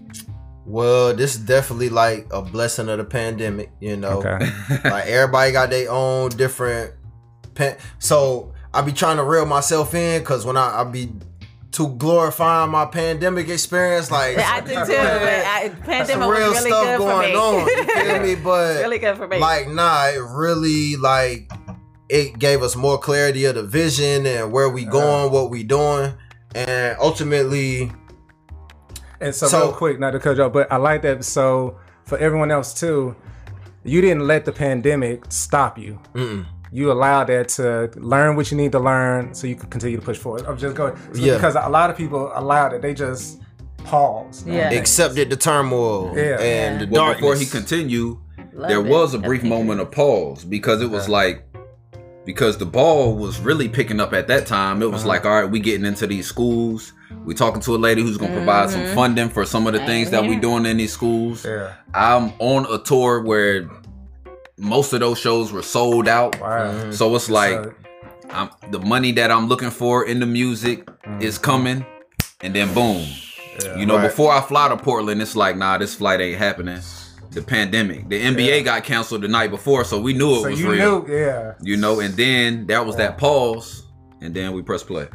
D: Well, this is definitely like a blessing of the pandemic, you know.
B: Okay.
D: like everybody got their own different pan- so I be trying to reel myself in because when I, I be too glorifying my pandemic experience, like
A: I do too. but I,
D: some
A: pandemic
D: real
A: was really
D: stuff
A: good for
D: going
A: me.
D: on. You feel me? But
A: really good for me.
D: like nah, it really like it gave us more clarity of the vision and where we uh-huh. going, what we doing, and ultimately
B: And so,
D: So-
B: real quick, not to cut you off, but I like that. So for everyone else too, you didn't let the pandemic stop you.
D: mm-mm.
B: You allow that to learn what you need to learn, so you can continue to push forward. I'm just going so
D: Yeah.
B: because a lot of people allow it. They just pause.
A: Yeah.
D: accepted the turmoil
B: Yeah.
D: and the
C: Well,
D: darkness.
C: before he continued,
A: Love
C: there
A: it.
C: was a brief moment of pause because it was like because the ball was really picking up at that time. It was
A: Uh-huh.
C: like, all right, we getting into these schools. We talking to a lady who's gonna provide some funding for some of the things that we
A: Mm-hmm.
C: doing in these schools.
B: Yeah.
C: I'm on a tour where most of those shows were sold out.
B: Wow. Mm-hmm.
C: So it's like
B: So,
C: I'm, the money that I'm looking for in the music mm-hmm. is coming, and then boom. You know,
D: Right.
C: before I fly to Portland, it's like, nah, this flight ain't happening. The pandemic, the NBA got canceled the night before, so we knew it
B: so
C: was
B: you
C: real.
B: knew, yeah.
C: You know, and then that was that pause, and then we press play.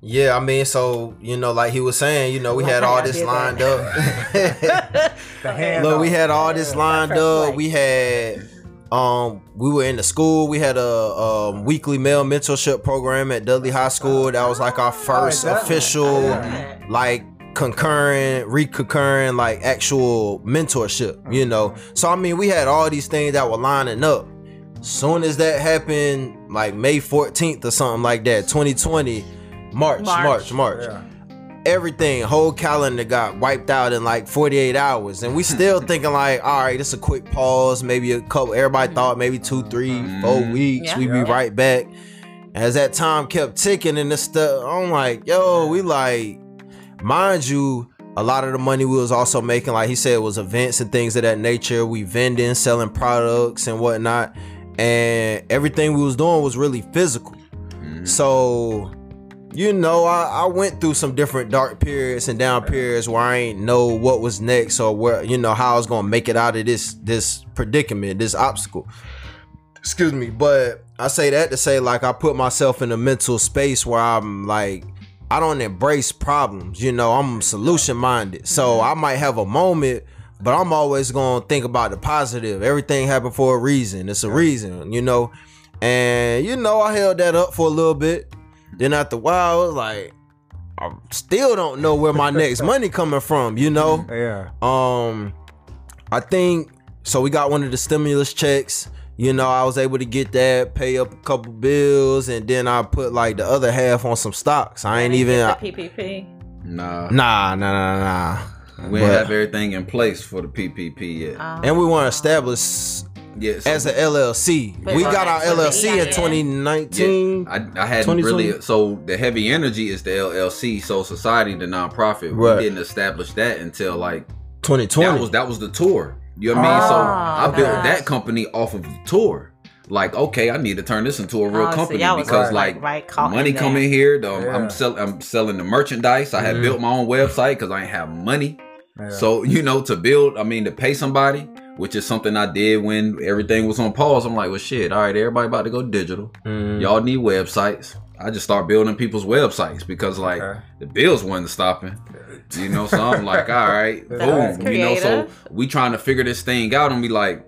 D: Yeah, I mean, so you know, like he was saying, you know, we had all this lined up. Look, we had all this lined up. We had, um, we were in the school. We had a um, weekly male mentorship program at Dudley High School. That was like our first
B: that one.
D: official, like concurrent, reconcurrent, like actual mentorship. You know, so I mean, we had all these things that were lining up. Soon as that happened, like May 14th or something like that, 2020, March,
A: March.
D: March, March
B: Yeah.
D: Everything, whole calendar got wiped out in like 48 hours. And we still thinking like, all right, it's a quick pause, maybe a couple everybody thought maybe two, three, four mm-hmm. weeks,
A: Yeah.
D: we be right back. As that time kept ticking and this stuff, I'm like, yo, we like, mind you, a lot of the money we was also making, like he said, was events and things of that nature. We vending, selling products and whatnot. And everything we was doing was really physical. Mm-hmm. So you know, I, I went through some different dark periods and down periods where I ain't know what was next or where you know how I was gonna make it out of this this predicament, this obstacle. Excuse me, but I say that to say like I put myself in a mental space where I'm like I don't embrace problems. You know, I'm solution minded, so I might have a moment. But I'm always gonna think about the positive. Everything happened for a reason. It's a reason, you know. And you know, I held that up for a little bit. Then after a while, it was like, I still don't know where my next money coming from, you know?
B: Yeah.
D: Um, I think so. We got one of the stimulus checks. You know, I was able to get that, pay up a couple bills, and then I put like the other half on some stocks. I ain't even.
A: Get the PPP.
C: Nah,
D: Nah, nah, nah, nah.
C: we
D: But-
C: have everything in place for the PPP yet.
A: Um,
D: And we weren't established
C: yeah, so
D: as a LLC.
A: But
D: we got our LLC in
A: EIN.
D: 2019.
C: I, I hadn't really. So the heavy energy is the LLC. So society, the nonprofit,
D: Right.
C: we didn't establish that until like
D: 2020.
C: that was that was the tour. You know what I mean? So
A: Ah,
C: I built that company off of the tour. Like, okay, I need to turn this into a real
A: Oh,
C: company
A: y'all
C: because
A: right,
C: like
A: right, caught
C: money
A: in that.
C: coming here. The,
B: Yeah.
C: I'm selling I'm selling the merchandise. I had
D: Mhm.
C: built my own website because I ain't have money.
B: Yeah.
C: So you know, to build, I mean, to pay somebody, which is something I did when everything was on pause. I'm like, well, shit. All right, everybody about to go digital.
D: Mm.
C: Y'all need websites. I just start building people's websites because like
B: Okay.
C: the bills wasn't stopping. You know, so I'm like, all right, boom. You know, so we trying to figure this thing out and we like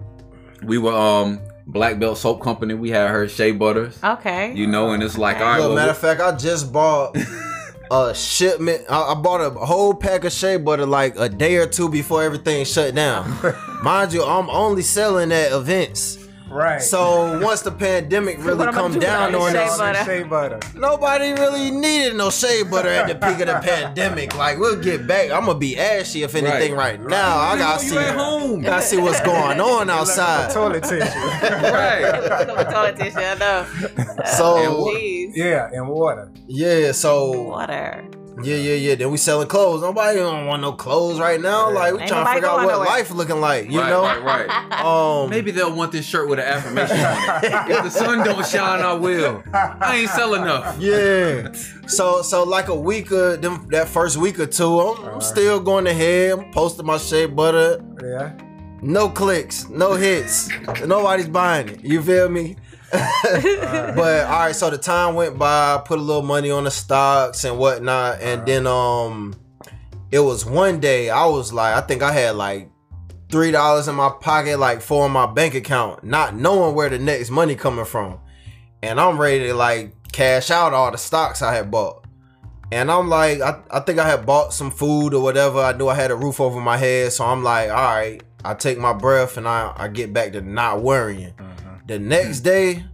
C: we were um Black Belt Soap Company. We had her Shea Butters.
A: Okay.
C: You know, and it's like,
A: Okay.
C: all right,
D: Look,
C: well,
D: matter of fact, I just bought a shipment. I, I bought a whole pack of shea butter like a day or two before everything shut down. Mind you, I'm only selling at events.
B: Right.
D: So once the pandemic really
A: what
D: come down on us.
B: Shea butter.
D: nobody really needed no shea butter at the peak of the pandemic. Like we'll get back. I'm gonna be ashy if anything right,
C: Right.
D: now. I gotta
C: you
D: see.
C: at home.
D: Gotta see what's going on outside.
B: Toilet tissue.
C: right.
A: Look at my toilet tissue, I know.
D: So
A: Jeez.
B: yeah, and water.
D: yeah, so
A: Water.
D: Yeah, yeah, yeah. Then we selling clothes. Nobody don't want no clothes right now. Like we
A: Ain't
D: trying to
A: nobody
D: figure out
A: going
D: what
A: nowhere.
D: life looking like. You
C: right,
D: know.
C: right, right.
D: Um.
C: Maybe they'll want this shirt with an affirmation on it. If the sun don't shine, I will. I ain't selling enough.
D: Yeah. So so like a week of them that first week or two, I'm, I'm still going ahead. I'm posting my shea butter.
B: Yeah.
D: No clicks, no hits. Nobody's buying it. You feel me? but all right, so the time went by, I put a little money on the stocks and whatnot, and then um it was one day I was like, I think I had like three dollars in my pocket, like four in my bank account, not knowing where the next money coming from. And I'm ready to like cash out all the stocks I had bought. And I'm like, I, I think I had bought some food or whatever. I knew I had a roof over my head. So I'm like, all right, I take my breath and I, I get back to not worrying. The next hmm. day,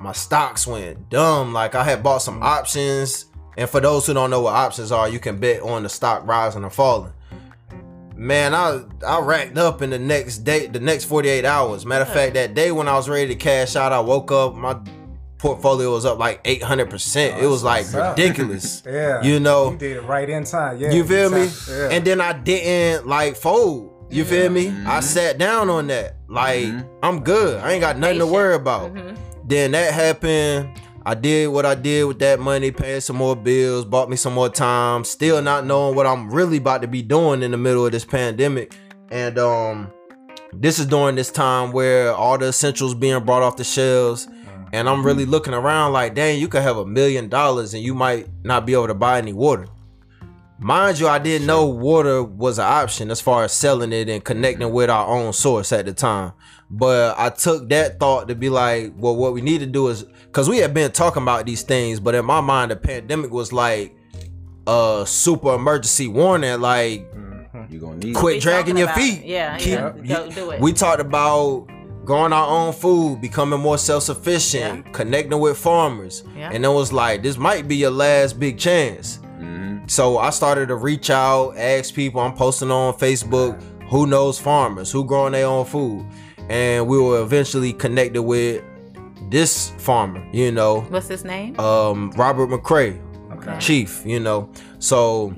D: my stocks went dumb. Like I had bought some hmm. options. And for those who don't know what options are, you can bet on the stock rising or falling. Man, I I racked up in the next day, the next 48 hours. Matter of fact, that day when I was ready to cash out, I woke up, my portfolio was up like 800%. it was like ridiculous.
B: Yeah.
D: You know,
B: You did it right in time. Yeah.
D: you feel me?
B: Yeah.
D: And then I didn't like fold. You feel me? I mm-hmm. sat down on that. Like, mm-hmm. I'm good. I ain't got nothing to worry about. Mm-hmm. Then that happened. I did what I did with that money, paid some more bills, bought me some more time, still not knowing what I'm really about to be doing in the middle of this pandemic. And um this is during this time where all the essentials being brought off the shelves. And I'm really looking around like, dang, you could have a million dollars and you might not be able to buy any water. Mind you, I didn't know water was an option as far as selling it and connecting with our own source at the time. But I took that thought to be like, well, what we need to do is because we had been talking about these things, but in my mind, the pandemic was like a super emergency warning, like
C: mm-hmm. you're gonna need to.
D: quit
A: We
D: dragging your
A: about
D: feet.
A: Yeah,
D: Keep-
A: yeah.
D: you-
A: Go do it.
D: We talked about growing our own food, becoming more self-sufficient, connecting with farmers.
A: Yeah.
D: And it was like, this might be your last big chance. So I started to reach out, ask people. I'm posting on Facebook who knows farmers, who growing their own food. And we were eventually connected with this farmer, you know,
A: What's his name?
D: um, Robert McCray,
A: Okay.
D: chief, you know. So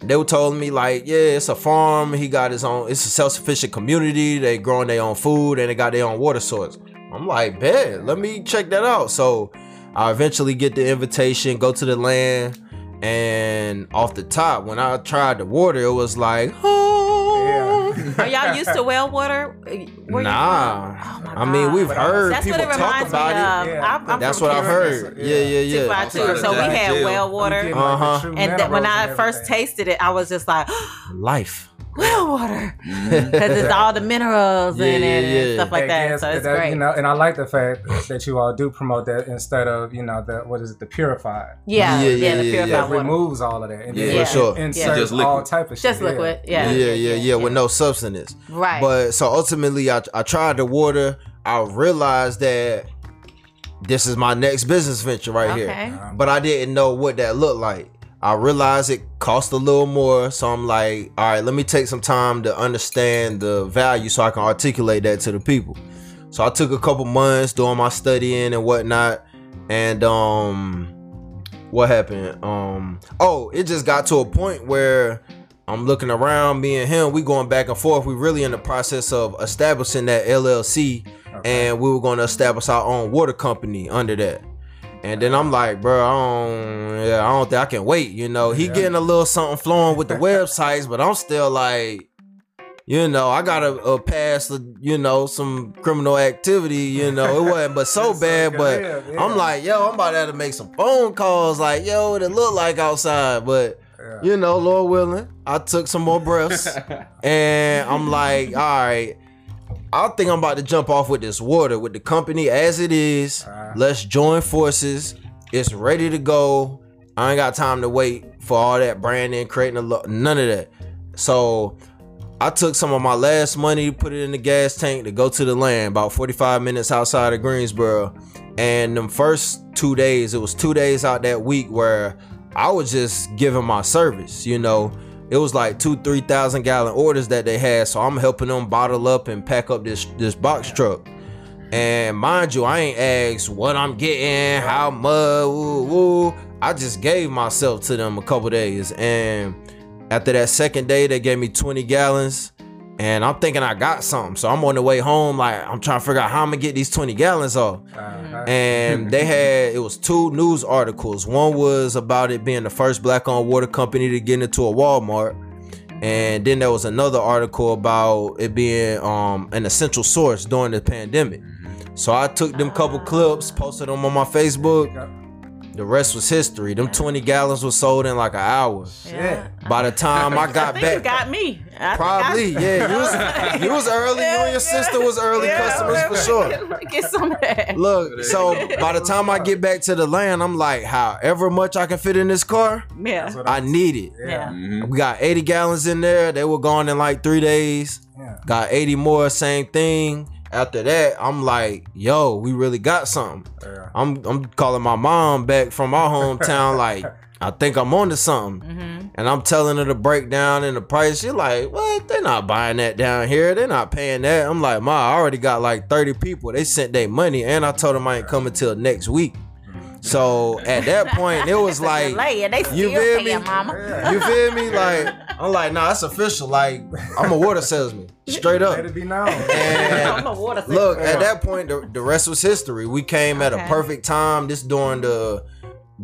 D: they were telling me like, yeah, it's a farm. He got his own. It's a self-sufficient community. They growing their own food and they got their own water source. I'm like, bet. Let me check that out. So I eventually get the invitation, go to the land, and off the top, when I tried the water, it was like, oh.
A: Are y'all used to well water? Where
D: Nah.
A: from? Oh my
D: I mean, we've
A: God.
D: heard
A: That's
D: people
A: what it
D: talk about
A: me
D: it.
B: Yeah.
A: I'm, I'm
D: That's what I've heard. Yeah, yeah, yeah.
A: 252.
C: Outside of
A: So we had
C: jail.
A: well water.
B: Getting, like,
D: Uh-huh.
A: And that when I
B: and
A: first tasted it, I was just like,
D: Life.
A: Well water. Mm-hmm. Because it's all the minerals
D: Yeah,
A: in it
D: yeah.
A: and stuff like that.
B: gives-
A: So it's
B: that,
A: great.
B: You know, and I like the fact that you all do promote that instead of you know the what is it the purified.
A: yeah,
D: Yeah,
A: yeah,
D: yeah,
A: the
D: yeah,
A: purified
D: yeah.
B: That
A: water.
B: removes all of that and
C: Yeah,
B: then
D: for sure.
B: insert
C: Just
B: all type of shit.
A: Just
B: yeah.
A: liquid. Yeah.
D: yeah, yeah, yeah, with no substance.
A: Right.
D: But so ultimately, I, I tried the water. I realized that this is my next business venture right
A: Okay.
D: here. But I didn't know what that looked like. I realized it cost a little more. So I'm like, all right, let me take some time to understand the value so I can articulate that to the people. So I took a couple months doing my studying and whatnot. And um what happened? Um oh, it just got to a point where I'm looking around, me and him, we going back and forth. We really in the process of establishing that LLC, and we were going to establish our own water company under that. And then I'm like, bro, I don't, yeah, I don't think I can wait. You know, he
B: Yeah.
D: getting a little something flowing with the websites, but I'm still like, you know, I got a, a past, you know, some criminal activity. You know, it wasn't, but so
B: So
D: bad. But
B: yeah, yeah.
D: I'm like, yo, I'm about to have to make some phone calls. Like, yo, what it look like outside, but you know, Lord willing, I took some more breaths, and I'm like, all right, I think I'm about to jump off with this water with the company as it is.
B: Uh.
D: Let's join forces. It's ready to go. I ain't got time to wait for all that branding, creating a lo- none of that. So I took some of my last money, put it in the gas tank to go to the land, about 45 minutes outside of Greensboro. And them first two days, it was two days out that week where I was just giving my service, you know. It was like two, three thousand gallon orders that they had. So I'm helping them bottle up and pack up this this box truck. And mind you, I ain't asked what I'm getting, how much, woo, woo. I just gave myself to them a couple days. And after that second day, they gave me 20 gallons. And I'm thinking I got something. So I'm on the way home, like I'm trying to figure out how I'm gonna get these 20 gallons off.
B: Uh,
D: And they had it was two news articles. One was about it being the first black owned water company to get into a Walmart. And then there was another article about it being um an essential source during the pandemic. So I took them couple clips, posted them on my Facebook. The rest was history. Them 20 gallons was sold in like an hour.
A: Yeah.
D: By the time I
A: I
D: got
A: think you
D: back,
A: got me. I think I-
D: probably, yeah, you was, you was early. You and your sister was early
A: Yeah,
D: customers for sure.
A: Get some of that.
D: Look, so by the time I get back to the land, I'm like, however much I can fit in this car,
A: Yeah.
D: I need it.
A: Yeah.
C: Mhm.
D: We got 80 gallons in there. They were gone in like three days.
B: Yeah.
D: Got 80 more, same thing. After that, I'm like, yo, we really got something.
B: Yeah.
D: I'm I'm calling my mom back from our hometown, like, I think I'm on to something.
A: Mm-hmm.
D: And I'm telling her the breakdown and the price. She's like, what? They're not buying that down here. They're not paying that. I'm like, ma, I already got like 30 people. They sent their money, and I told them I ain't coming till next week. So at that point, it was like,
A: Delay, they
D: you feel me?
A: mama.
D: You feel me? Like, I'm like, nah, that's official. Like, I'm a water salesman, straight up.
B: Let it be known.
D: And
A: I'm a water
D: Look, at that point, the, the rest was history. We came at a perfect time. This during the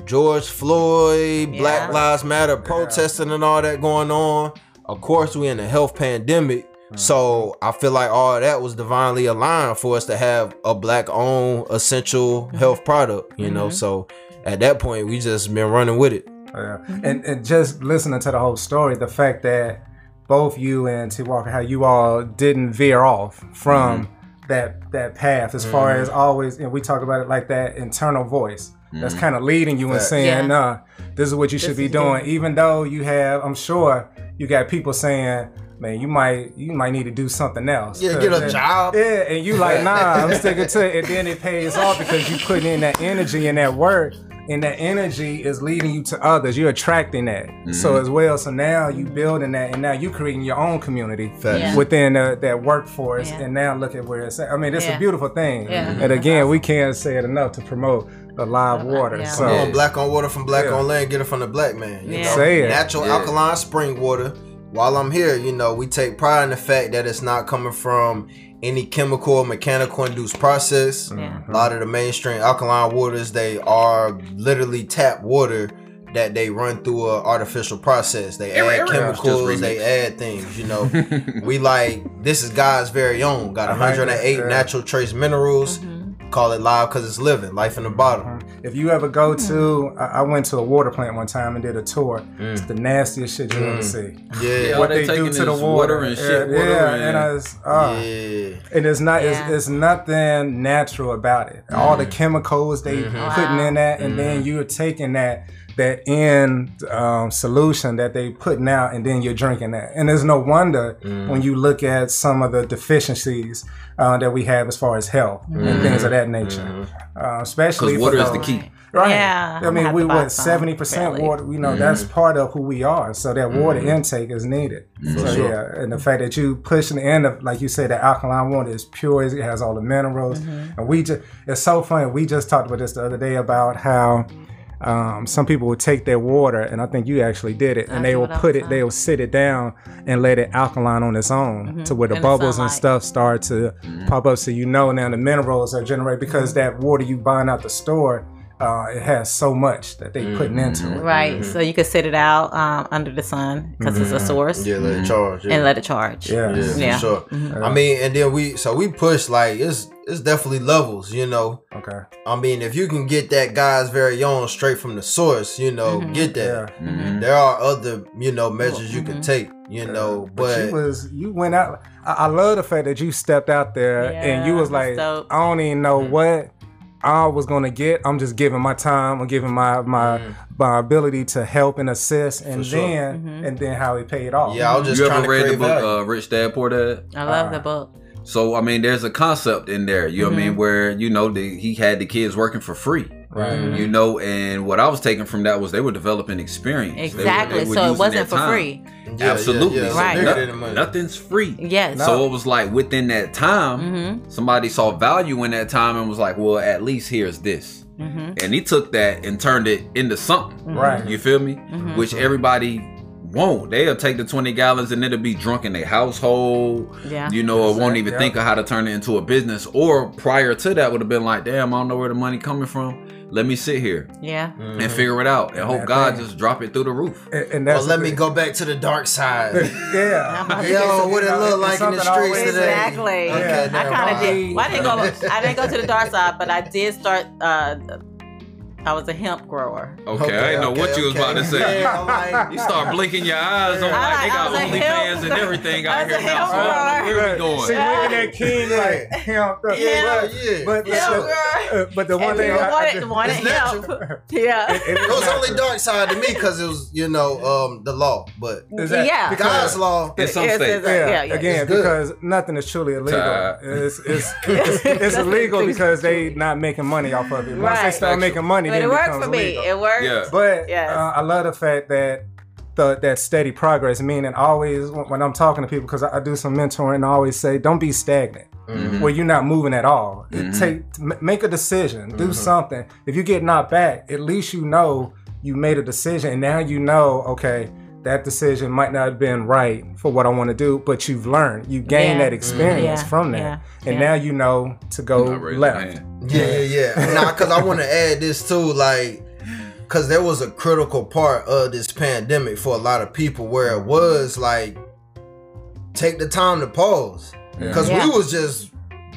D: George Floyd, Black Lives Matter protesting and all that going on. Of course, we in a health pandemic. So I feel like all that was divinely aligned for us to have a black owned essential mm-hmm. health product, you know. Mm-hmm. So at that point we just been running with it.
B: Oh, yeah. And and just listening to the whole story, the fact that both you and T Walker, how you all didn't veer off from mm-hmm. that that path as far as always and we talk about it like that internal voice that's kind of leading you and saying,
A: Yeah.
B: nah, this is what you should be doing.
A: good.
B: Even though you have, I'm sure you got people saying, Man, you might you might need to do something else.
D: Yeah, get a
B: 'Cause-
D: job.
B: Yeah, and you like, nah, I'm sticking to it. And then it pays off because you put in that energy and that work. And that energy is leading you to others. You're attracting that. So as well. So now you building that and now you creating your own community
A: Yeah.
B: within uh, that workforce.
A: Yeah.
B: And now look at where it's at. I mean, it's
A: Yeah.
B: a beautiful thing.
A: Yeah.
B: And again, we can't say it enough to promote the live water.
A: Yeah.
B: So
D: Come on, black on water from black
B: Yeah.
D: on land, get it from the black man. You
A: Yeah.
D: know,
B: Say it.
D: natural
C: Yeah.
D: alkaline spring water. While I'm here, you know, we take pride in the fact that it's not coming from any chemical or mechanical induced process.
A: Yeah.
D: A lot of the mainstream alkaline waters, they are literally tap water that they run through an artificial process. They add chemicals, they add things, you know. we like this is God's very own. Got
B: I like
D: 108 natural trace minerals. Call it live because it's living, life in the bottom.
B: If you ever go hmm. to, I I went to a water plant one time and did a tour. It's hmm. the nastiest shit you ever hmm. see.
D: Yeah.
C: Yeah,
B: What
C: they
B: they, do to the water,
C: water and
B: Yeah,
C: shit water
B: yeah,
C: and-
B: and I uh,
D: Yeah.
B: and it's not,
A: Yeah.
B: it's, it's nothing natural about it. All the mm-hmm. chemicals they mm-hmm. putting in that, and then mm-hmm. you're taking that that end um, solution that they putting out, and then you're drinking that. And there's no wonder mm. when you look at some of the deficiencies uh, that we have as far as health and mm. things of that nature, mm. uh, especially
C: Because water
B: for
C: is the key.
B: Right.
A: Yeah,
B: I mean, we
A: have to buy
B: what seventy percent water. You know, that's part of who we are. So that water intake is needed. So
D: sure.
B: yeah, and the fact that you pushing the end of, like you said, the alkaline water is pure. It has all the minerals, and we just it's so funny. We just talked about this the other day about how. Um, some people would take their water, and I think you actually did it, and
A: I
B: they
A: do
B: will put
A: the
B: it, they will sit it down and let it alkaline on its own to where the
A: In the
B: bubbles and stuff start to pop up. So you know now the minerals are generated because that water you buying out the store, uh, it has so much that they putting mm-hmm. into it.
A: Right. Mm-hmm. So you could sit it out um, under the sun because it's a mm-hmm. source
D: Yeah, let it charge. Yeah.
A: and let it charge.
B: Yeah.
D: yeah,
A: Yeah.
D: for sure. I mean, and then we so we push like it's it's definitely levels, you know.
B: Okay.
D: I mean, if you can get that guy's very own straight from the source, you know, get that.
B: Yeah.
D: There are other, you know, measures you can take, you know,
B: But
D: but
B: you was you went out. I, I love the fact that you stepped out there and you was like,
A: dope.
B: I don't even know what I was gonna get. I'm just giving my time. I'm giving my my my ability to help and assist, and
D: sure.
B: then and then how it paid off.
D: Yeah, I was just
C: you
D: trying
C: ever
D: to
C: read the book uh, Rich Dad Poor Dad?
A: I love
B: Uh,
A: the book.
C: So I mean, there's a concept in there. You know what I mean? Where you know the, he had the kids working for free.
B: Right.
C: You know, and what I was taking from that was they were developing experience. They were-
A: Exactly.
C: they were
A: so it wasn't for
C: time.
A: free.
D: Yeah,
C: Absolutely.
D: yeah, yeah.
A: Right.
D: Bigger
C: no-
D: than the money.
C: nothing's free.
A: Yes.
B: No.
C: So it was like within that time,
A: Mm-hmm.
C: somebody saw value in that time and was like, well, at least here's this.
A: Mm-hmm.
C: And he took that and turned it into something.
B: Right.
C: You feel me?
A: Mm-hmm.
C: Which everybody won't. They'll take the 20 gallons and it'll be drunk in their household.
A: Yeah.
C: You know, or won't even
B: Yeah.
C: think of how to turn it into a business. Or prior to that would have been like, damn, I don't know where the money coming from. Let me sit here
A: Yeah.
C: and figure it out and hope
B: that
C: God
B: thing.
C: just drop it through the roof.
B: And, and
D: Well, let
B: the
D: me go back to the dark side.
B: Yeah.
D: Yo, what it look like in the streets
B: always-
D: today?
A: Exactly.
D: Okay,
A: I kind of did. Well, I didn't go. I didn't go to the dark side, but I did start. Uh, I was a hemp grower.
C: Okay, I didn't know what you was about to say.
D: Yeah, like,
C: You start blinking your eyes on
A: I
C: like they
A: like- I
C: got
A: was a
C: OnlyFans and everything out here
A: a
C: now.
A: hemp
C: So I don't know where we
B: See,
C: going.
B: looking at King like him.
D: yeah, yeah, yeah.
B: But,
A: Yeah,
B: but,
A: girl.
B: uh, but the one
A: And
B: thing
A: people
B: I, I
A: wanted,
B: just-
A: wanted
D: It's
A: hemp.
D: natural.
A: Yeah.
B: it
D: It
B: is
D: was only dark side to me because it was, you know, um, the law. But
B: Is that-
A: Yeah.
B: because-
D: God's law,
C: In some states.
B: Yeah,
A: Yeah, yeah.
B: again, because nothing is truly illegal.
C: Tired.
B: It's it's, it's, it's illegal because they not making money off of it. Once they start making money,
A: But
B: then
A: it
B: it
A: worked for me.
B: legal.
A: It worked.
C: Yeah.
B: But
A: Yes.
B: uh, I love the fact that the, that steady progress, meaning always when when I'm talking to people, because I, I do some mentoring, I always say, don't be stagnant.
C: Mm-hmm.
B: Where you're not moving at all. It take m- make a decision, do something. If you get knocked back, at least you know you made a decision, and now you know, okay, that decision might not have been right for what I want to do, but you've learned, you gained
A: Yeah.
B: that mm-hmm. experience
A: Yeah.
B: from that,
A: Yeah.
B: and
A: Yeah.
B: now you know to go
C: Not
B: left.
D: Yeah, yeah, yeah. nah, because I want to add this too, like, because there was a critical part of this pandemic for a lot of people where it was like, take the time to pause, because
A: Yeah.
D: we was just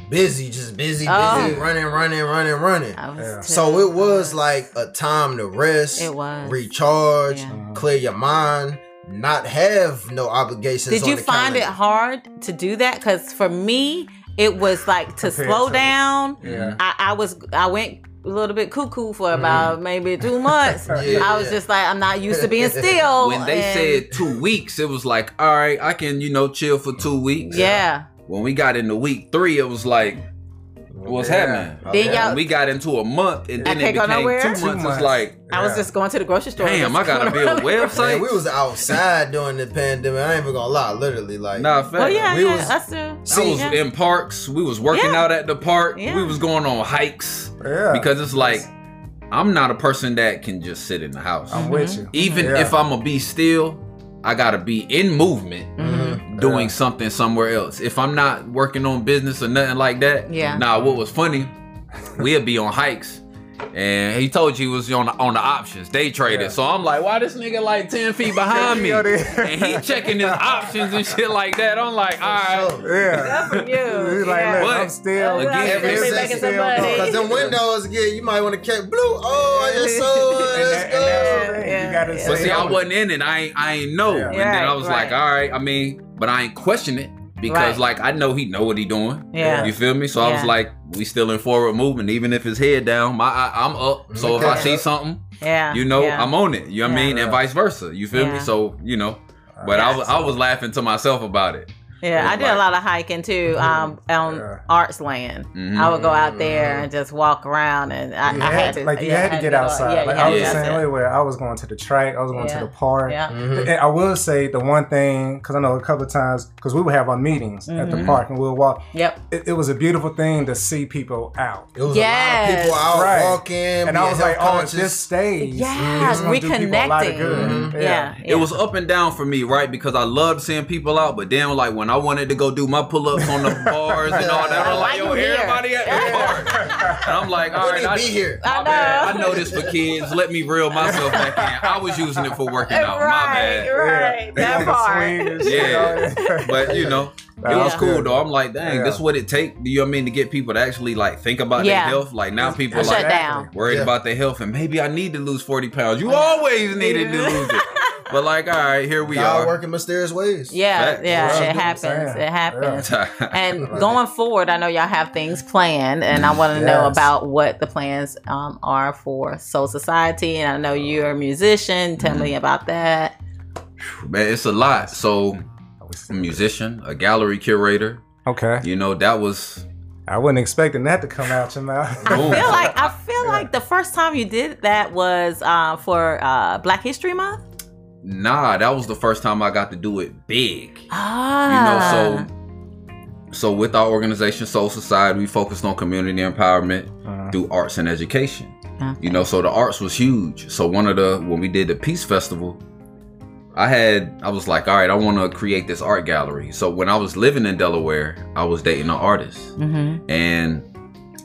D: busy, just busy, busy,
A: Oh.
D: running, running, running, running.
A: I was
B: Yeah.
D: So it was like a time to rest,
A: It was.
D: recharge,
A: Yeah. Uh-huh.
D: clear your mind, not have no obligations.
A: Did
D: on
A: you
D: the
A: find it hard to do that? Because for me, it was like to
B: Compared
A: slow
B: to-
A: down.
B: Yeah.
A: I, I was I went a little bit cuckoo for mm-hmm. about maybe two months.
D: Yeah,
A: I was
D: yeah.
A: just like I'm not used to being still.
C: When they
A: and-
C: said two weeks, it was like, all right, I can, you know, chill for two weeks.
A: yeah,
C: When we got into week three, it was like, what's
B: Yeah.
C: happening?
A: Then y'all-
C: we got into a month, and then
A: I
C: it
A: can't go
C: became
A: nowhere?
C: two
A: Two
C: months. It's
B: months.
C: like,
A: I was just going to the grocery store.
C: damn, I gotta build a website.
D: Man, we was outside during the pandemic. I ain't even gonna lie, literally, like,
C: Nah, fact.
A: Well, yeah,
D: We
A: yeah,
D: was-
A: I still.
C: I was
A: yeah.
C: in parks. We was working
A: Yeah.
C: out at the park.
A: Yeah.
C: We was going on hikes
B: Yeah.
C: because it's like I'm not a person that can just sit in the house.
B: I'm with you.
C: Even
B: Yeah.
C: if I'm gonna be still, I gotta be in movement,
A: Mm-hmm.
C: Doing
B: Yeah.
C: something somewhere else. If I'm not working on business or nothing like that,
A: Yeah.
C: Nah, what was funny, we'd be on hikes. And he told you he was on the, on the options, day traded.
B: Yeah.
C: So I'm like, why this nigga like 10 feet behind me? And he checking his options and shit like that. I'm like, all right.
B: Yeah.
A: From you.
B: He's like,
A: yeah.
B: look,
C: But-
B: I'm still
C: Again,
A: Every
C: it's-
A: making some
B: still
A: money.
B: going.
D: Cause them windows again, you might want to catch blue. Oh, I just saw it. Let's
B: that- and that's
D: go.
A: Yeah,
B: You gotta
A: yeah.
C: But see, I wasn't in it. I ain't, I ain't know.
B: Yeah.
C: And then I was
A: right.
C: like, all right. I mean, but I ain't question it because
A: Right.
C: like I know he know what he doing.
A: Yeah.
C: You feel me? So I was like, we still in forward movement, even if his head down. My I, I'm up. So if I see something,
A: Yeah.
C: you know,
A: yeah.
C: I'm on it. You know what I mean? And vice versa. You feel me? So you know. But I was I was laughing to myself about it.
A: Yeah, I
C: was
A: did a lot of hiking too. Um, on
B: Yeah.
A: Arts Land,
C: Mhm.
A: I would go out there and just walk around, and I,
B: You
A: I
B: had,
A: had to
B: like you
A: yeah,
B: had to get
A: go-
B: outside.
A: Yeah,
B: like
A: had
B: I
A: to
B: was
A: get
B: saying
A: outside.
B: earlier, I was going to the track, I was going
A: Yeah.
B: to the park.
A: Yeah.
D: Mhm.
B: And I will say the one thing, because I know a couple of times, because we would have our meetings at the
A: Mhm.
B: park and we'll walk.
A: Yep.
B: It, it was a beautiful thing to see people out.
D: It was
A: Yes.
D: a lot of people out
B: Right.
D: walking,
B: And I was like,
D: health
B: oh,
D: conscious.
B: this stage.
A: Yeah,
B: is gonna do people a lot of
A: reconnecting.
B: good.
A: Mhm.
B: Yeah.
A: Yeah,
C: It was up and down for me, right? Because I loved seeing people out, but then like when I wanted to go do my pull ups on the bars and all that, I'm like, yo,
A: you here?
C: everybody at the park. And I'm like, all right, I right,
D: be here.
A: I
C: my bad.
A: know.
C: I know this for kids. Let me reel myself back in. I was using it for working out. My bad.
A: right.
B: They
A: That part.
B: swing and shit,
C: Yeah. But you know, it
B: That
C: was
B: was
C: cool
B: good.
C: though. I'm like, dang,
B: Yeah.
C: this is what it take. Do you know what I mean to get people to actually like think about
A: Yeah.
C: their health? Like now people are
A: Shut
C: like
A: down.
C: worried
D: Yeah.
C: about their health and maybe I need to lose 40 pounds. You always needed to lose it. But like, all right, here we
D: God
C: are.
D: working mysterious ways.
A: Yeah,
C: Facts.
A: yeah,
B: Right.
A: it happens. It happens.
B: Yeah.
A: And going forward, I know y'all have things planned, and I want to know about what the plans um, are for Soul Society. And I know you're a musician. Tell me about that.
C: Man, it's a lot. So, a musician, a gallery curator.
B: Okay.
C: You know, that was
B: I wasn't expecting that to come out your mouth.
A: I feel like I feel like the first time you did that was uh, for uh, Black History Month.
C: Nah. That was the first time I got to do it big.
A: Ah,
C: you know so so with our organization soul society we focused on community empowerment
B: Uh,
C: through arts and education
A: Okay.
C: you know so the arts was huge so one of the when we did the peace festival i had i was like all right i want to create this art gallery so when i was living in delaware i was dating an artist
A: Mm-hmm,
C: and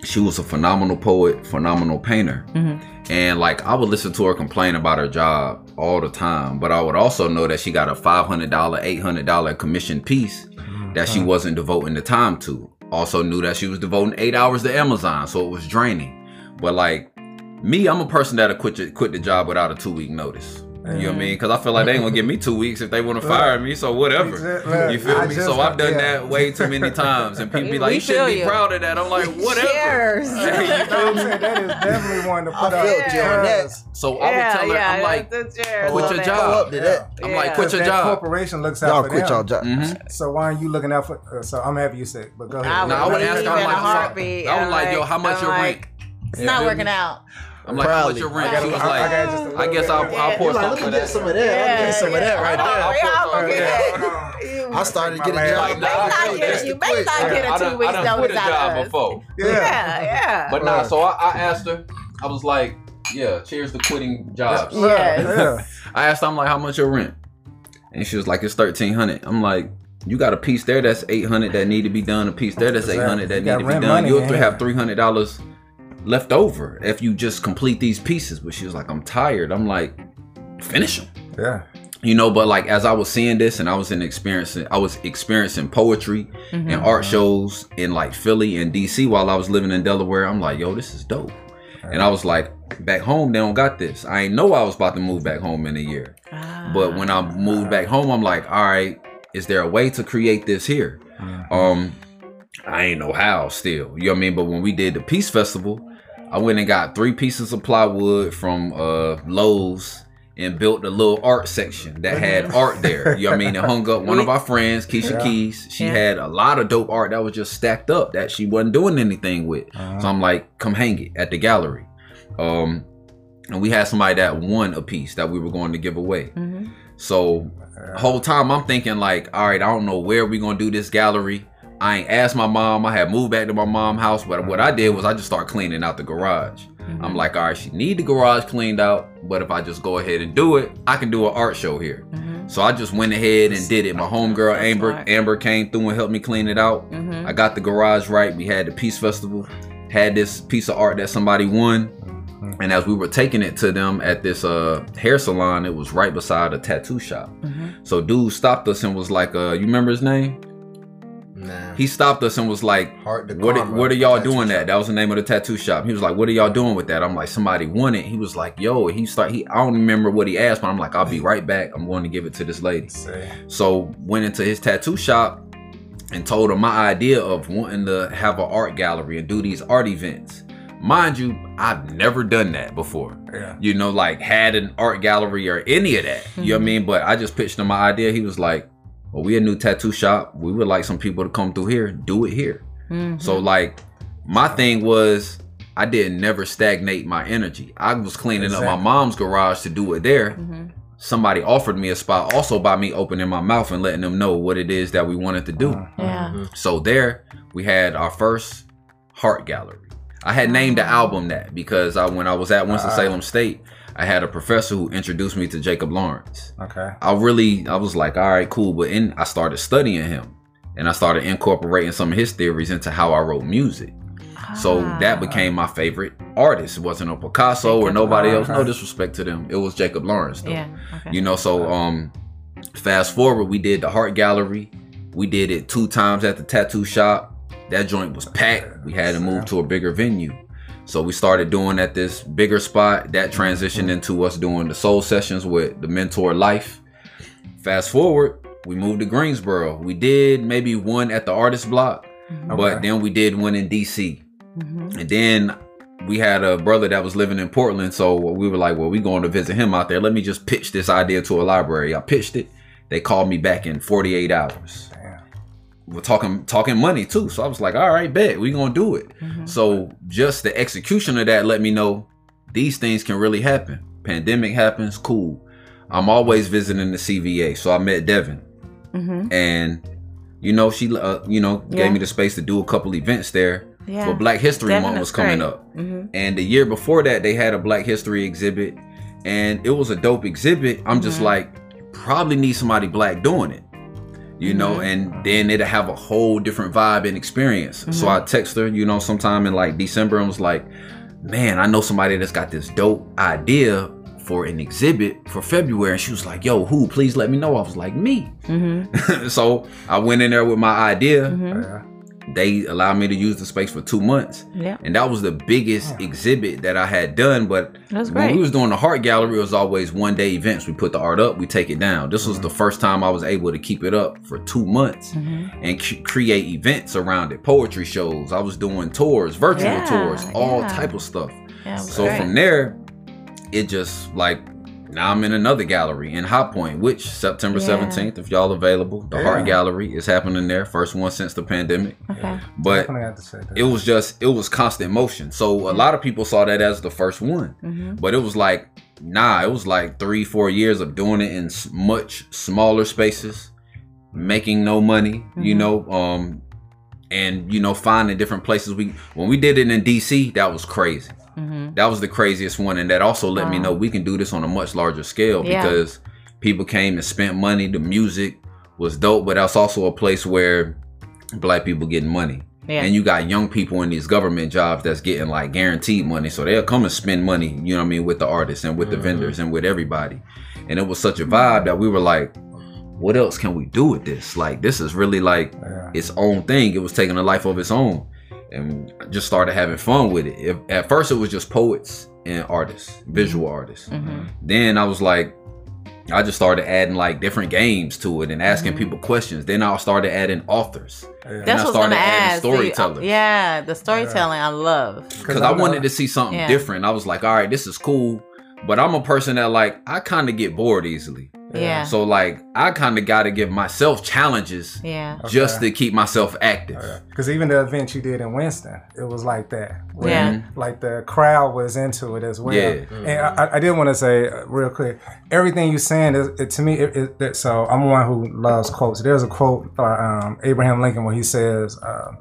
C: she was a phenomenal poet phenomenal painter
A: mm-hmm.
C: and like I would listen to her complain about her job all the time, but I would also know that she got a five hundred dollar, eight hundred dollar commission piece that she wasn't devoting the time to. Also knew that she was devoting eight hours to Amazon, so it was draining. But like me, I'm a person that'll quit quit the job without a two week notice. You know what I mean? Because I feel like they ain't gonna give me two weeks if they want to fire me. So whatever.
B: Exactly.
C: You feel
B: I
C: me? So I've done
B: yeah.
C: that way too many times, and people be like, "You should
A: feel
C: be
A: you.
C: proud of that." I'm like, whatever.
A: Cheers.
C: Hey, you
B: You know what I'm saying? That is definitely one to
D: I
B: put out.
D: felt you on that.
B: because
C: So I would tell her, I'm like,
A: that's the cheers
C: quit your job.
D: Up to that.
C: I'm like,
A: Yeah.
C: quit your
B: that
C: job.
B: corporation looks out
D: Y'all
B: for
D: quit
B: them.
D: y'all job.
C: Mhm.
B: So why aren't you looking out for? Uh, so I'm happy you said, but go ahead.
A: I
C: No, I would
A: leave
C: ask
A: in
C: her, I'm
A: a
C: like,
A: heartbeat.
C: I was
A: I'm
C: like, yo, how much
A: I'm
C: your
A: like,
C: rent?
A: It's not working out.
C: I'm like, how much
D: Proudly.
C: your
B: I
C: rent?
B: got,
C: She was
B: I, I
C: like,
B: got just a
C: I guess I'll, I'll pour
D: like,
C: some
D: let
C: for that.
D: some of that. Let me get some of that right
A: Oh,
D: there.
A: I'm gonna
C: Okay.
A: get
B: Hold
A: that.
D: I started to get a job.
C: bad.
A: may not
C: Nah,
A: get
C: just
A: you
D: to
A: may not get
C: I
A: a
C: done,
A: two
C: I
A: weeks
C: done quit
A: notice
C: a
A: out
C: job before.
B: Yeah.
A: Yeah, yeah.
C: But nah, so I, I asked her, I was like, yeah, cheers to quitting jobs.
A: Yes.
B: Yeah.
C: I asked her, I'm like, how much your rent? And she was like, it's 1300 I'm like, you got a piece there that's 800 that need to be done, a piece there that's
B: Exactly.
C: 800 that need to be done.
B: money
C: You'll
B: in
C: have $300 left over if you just complete these pieces. But she was like, I'm tired. I'm like, finish them.
B: Yeah.
C: you know but like as i was seeing this and i was in experiencing i was experiencing poetry
A: Mhm.
C: and art shows in like philly and dc while i was living in delaware i'm like yo this is dope and i was like back home they don't got this i ain't know i was about to move back home in a year but when i moved back home i'm like all right is there a way to create this here um i ain't know how still you know what i mean but when we did the peace festival i went and got three pieces of plywood from uh Lowe's and built a little art section that had art there. You know what I mean? It hung up one of our friends, Keisha
B: Yeah.
C: Keys. She
A: Yeah.
C: had a lot of dope art that was just stacked up that she wasn't doing anything with.
B: Uh-huh.
C: So I'm like, come hang it at the gallery. Um, and we had somebody that won a piece that we were going to give away.
A: Mhm.
C: So whole time I'm thinking like, all right, I don't know where we're gonna do this gallery. I ain't asked my mom. I had moved back to my mom's house, but what I did was I just started cleaning out the garage.
A: Mm-hmm.
C: I'm like, all right, she need the garage cleaned out, but if I just go ahead and do it, I can do an art show here.
A: Mhm.
C: So I just went ahead and did it. My homegirl Amber
A: smart.
C: Amber came through and helped me clean it out.
A: Mhm.
C: I got the garage right. We had the Peace Festival, had this piece of art that somebody won. And as we were taking it to them at this uh, hair salon, it was right beside a tattoo shop.
A: Mhm.
C: So dude stopped us and was like, uh, you remember his name?
D: Nah.
C: He stopped us and was like,
D: Heart to
C: what,
D: Karma
C: what are y'all
D: tattoo
C: doing
D: shop.
C: that? That was the name of the tattoo shop. He was like, what are y'all doing with that? I'm like, somebody won it. He was like, yo, he start, he, I don't remember what he asked, but I'm like, I'll be right back. I'm going to give it to this lady.
B: See.
C: So went into his tattoo shop and told him my idea of wanting to have an art gallery and do these art events. Mind you, I've never done that before.
B: Yeah.
C: You know, like had an art gallery or any of that. You know what I mean? But I just pitched him my idea. He was like, Well, we a new tattoo shop. We would like some people to come through here, do it here.
A: Mhm.
C: So like my thing was I didn't never stagnate my energy. I was cleaning up my mom's garage to do it there
A: Mhm.
C: somebody offered me a spot also by me opening my mouth and letting them know what it is that we wanted to do.
A: Yeah.
C: So there we had our first heart gallery. I had named the album that because I, when I was at Winston-Salem State, I had a professor who introduced me to Jacob Lawrence.
B: Okay.
C: I really, I was like, all right, cool. But in, I started studying him and I started incorporating some of his theories into how I wrote music. So
A: Ah.
C: that became my favorite artist. It wasn't a Picasso or
A: Jacob
C: nobody else. No disrespect to them. It was Jacob Lawrence. Though.
A: Yeah. Okay.
C: You know, so um fast forward, we did the Heart Gallery. We did it two times at the tattoo shop. That joint was packed. We had to move to a bigger venue. So we started doing at this bigger spot that transitioned into us doing the soul sessions with the mentor life. Fast forward, we moved to Greensboro. We did maybe one at the artist block, but then we did one in DC.
A: Mhm.
C: And then we had a brother that was living in Portland, so we were like, "Well, we going to visit him out there. Let me just pitch this idea to a library." I pitched it. They called me back in 48 hours. We're talking talking money too, so I was like, "All right, bet we gonna do it."
A: Mhm.
C: So just the execution of that let me know these things can really happen. Pandemic happens, cool. I'm always visiting the CVA, so I met Devin,
A: Mhm.
C: and you know she, uh, you know,
A: Yeah.
C: gave me the space to do a couple events there.
A: Yeah.
C: For Black History
A: Devin
C: Month was coming
A: great.
C: up.
A: Mhm.
C: And the year before that, they had a Black History exhibit, and it was a dope exhibit. I'm just
A: Mhm.
C: like, probably need somebody black doing it, you know,
A: Mhm.
C: and then it'll have a whole different vibe and experience. So
A: Mhm.
C: I text her, you know, sometime in like December, and was like, man, I know somebody that's got this dope idea for an exhibit for February. And she was like, yo, who? Please let me know. I was like, me.
A: Mhm.
C: so I went in there with my idea.
A: Mhm.
B: Yeah.
C: They allowed me to use the space for two months
A: Yeah.
C: and that was the biggest exhibit that I had done. But when we was doing the art gallery, it was always one day events. We put the art up, we take it down. This was the first time I was able to keep it up for two months
A: Mhm.
C: and c- create events around it, poetry shows. I was doing tours, virtual
A: Yeah,
C: tours, all
A: yeah.
C: type of stuff.
A: Yeah,
C: So
A: great.
C: from there, it just like now I'm in another gallery in High Point, which September
A: Yeah.
C: 17th, if y'all available, the
B: Yeah.
C: art gallery is happening there. First one since the pandemic.
A: Okay.
C: But
B: Definitely have to say that.
C: it was just it was constant motion so a lot of people saw that as the first one
A: Mhm.
C: but it was like nah it was like three four years of doing it in much smaller spaces making no money you
A: Mhm.
C: know um and you know finding different places we when we did it in dc that was crazy
A: Mhm.
C: that was the craziest one and that also let me know we can do this on a much larger scale
A: Yeah.
C: because people came and spent money the music was dope but that's also a place where black people getting money
A: Yeah.
C: and you got young people in these government jobs that's getting like guaranteed money so they'll come and spend money you know what i mean with the artists and with the
D: Mhm.
C: vendors and with everybody and it was such a vibe that we were like what else can we do with this like this is really like
B: Yeah.
C: its own thing it was taking a life of its own and just started having fun with it if, at first it was just poets and artists visual artists
A: Mhm.
C: then I was like, I just started adding like different games to it and asking
A: Mhm.
C: people questions. Then I started adding authors
B: Yeah.
C: And
A: That's
C: I
A: what I was gonna
C: started adding
A: ask. the- uh,
C: storytellers.
A: yeah, the storytelling I love.
C: because
B: I
C: I, wanted to see something
A: Yeah.
C: different. I was like, all right, this is cool, but I'm a person that like I kind of get bored easily.
A: Yeah.
C: So like I kind of got to give myself challenges
A: Yeah.
C: just
B: Okay.
C: to keep myself active.
B: Because even the event you did in Winston, it was like that. where,
A: Yeah.
B: Like the crowd was into it as well.
C: Yeah.
B: And I, I did want to say uh, real quick, everything you're saying is it, to me. It, it, it- so I'm one who loves quotes. There's a quote by um, Abraham Lincoln where he says, uh,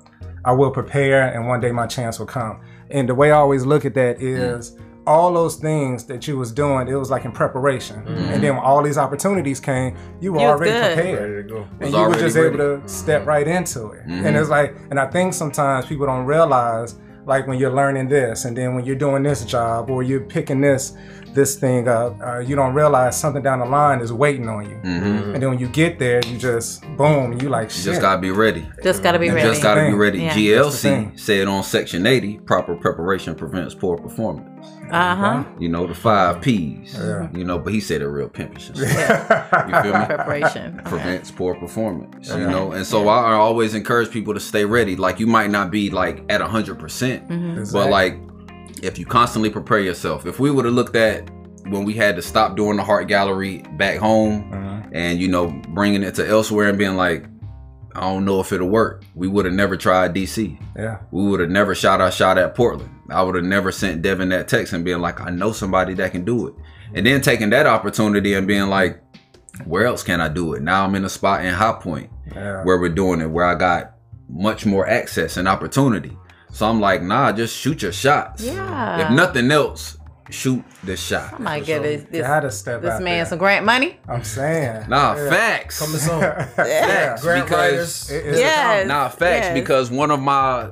B: "I will prepare, and one day my chance will come." And the way I always look at that is. All those things that you was doing, it was like in preparation, and then when all these opportunities came, you were
A: You
B: already
A: good.
B: prepared
D: Ready to go.
B: and you were just
C: ready.
B: able to step right into it.
C: Mhm.
B: And it's like, and I think sometimes people don't realize, like when you're learning this, and then when you're doing this job, or you're picking this this thing up, uh, you don't realize something down the line is waiting on you.
C: hmm
B: And then when you get there, you just boom, you like
C: You
B: shit.
C: just gotta be ready.
A: Just gotta be
C: You
A: ready.
C: just gotta be ready.
A: Yeah.
C: GLC said on Section 80, proper preparation prevents poor performance.
A: Uh huh.
C: You know the five P's.
B: Yeah.
C: You know, but he said it real pimpish. and stuff.
A: Yeah.
C: You feel me?
A: Preparation. Okay.
C: prevents poor performance. You know, and so I, I always encourage people to stay ready. Like you might not be like at hundred percent,
A: Mhm.
C: but
B: Exactly.
C: like if you constantly prepare yourself. If we would have looked at when we had to stop doing the Heart Gallery back home,
B: Mhm.
C: and you know bringing it to elsewhere and being like, I don't know if it'll work. We would have never tried DC.
B: yeah,
C: We would have never shot our shot at Portland. I would have never sent Devin that text and being like, I know somebody that can do it. And then taking that opportunity and being like, where else can I do it? Now I'm in a spot in High Point
B: yeah.
C: where we're doing it, where I got much more access and opportunity. So I'm like, nah, just shoot your shots.
A: Yeah.
C: If nothing else, shoot the shot.
A: I might give this this,
B: gotta step
A: this man
B: there.
A: some grant money.
B: I'm saying.
C: Nah,
B: Yeah.
C: facts.
D: Coming soon.
C: Facts.
D: Grant
C: because
D: writers.
B: It- it's-
A: Yes.
C: Nah, facts.
A: yes.
C: Because one of my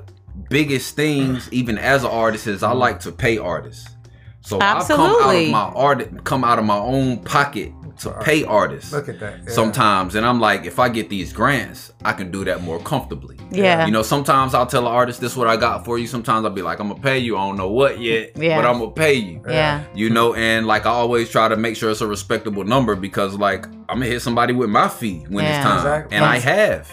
C: biggest things, even as an artist, is I like to pay artists. So I've come out of my art, come out of my own pocket to pay artists.
B: Look at that. Yeah.
C: Sometimes, and I'm like, if I get these grants, I can do that more comfortably.
A: Yeah.
C: You know, sometimes I'll tell an artist, "This is what I got for you." Sometimes I'll be like, "I'm gonna pay you. I don't know what yet,
A: Yeah.
C: but I'm gonna pay you."
A: Yeah.
C: You know, and like I always try to make sure it's a respectable number because, like, I'm gonna hit somebody with my fee when
A: Yeah.
C: it's time,
B: Exactly.
C: and I have.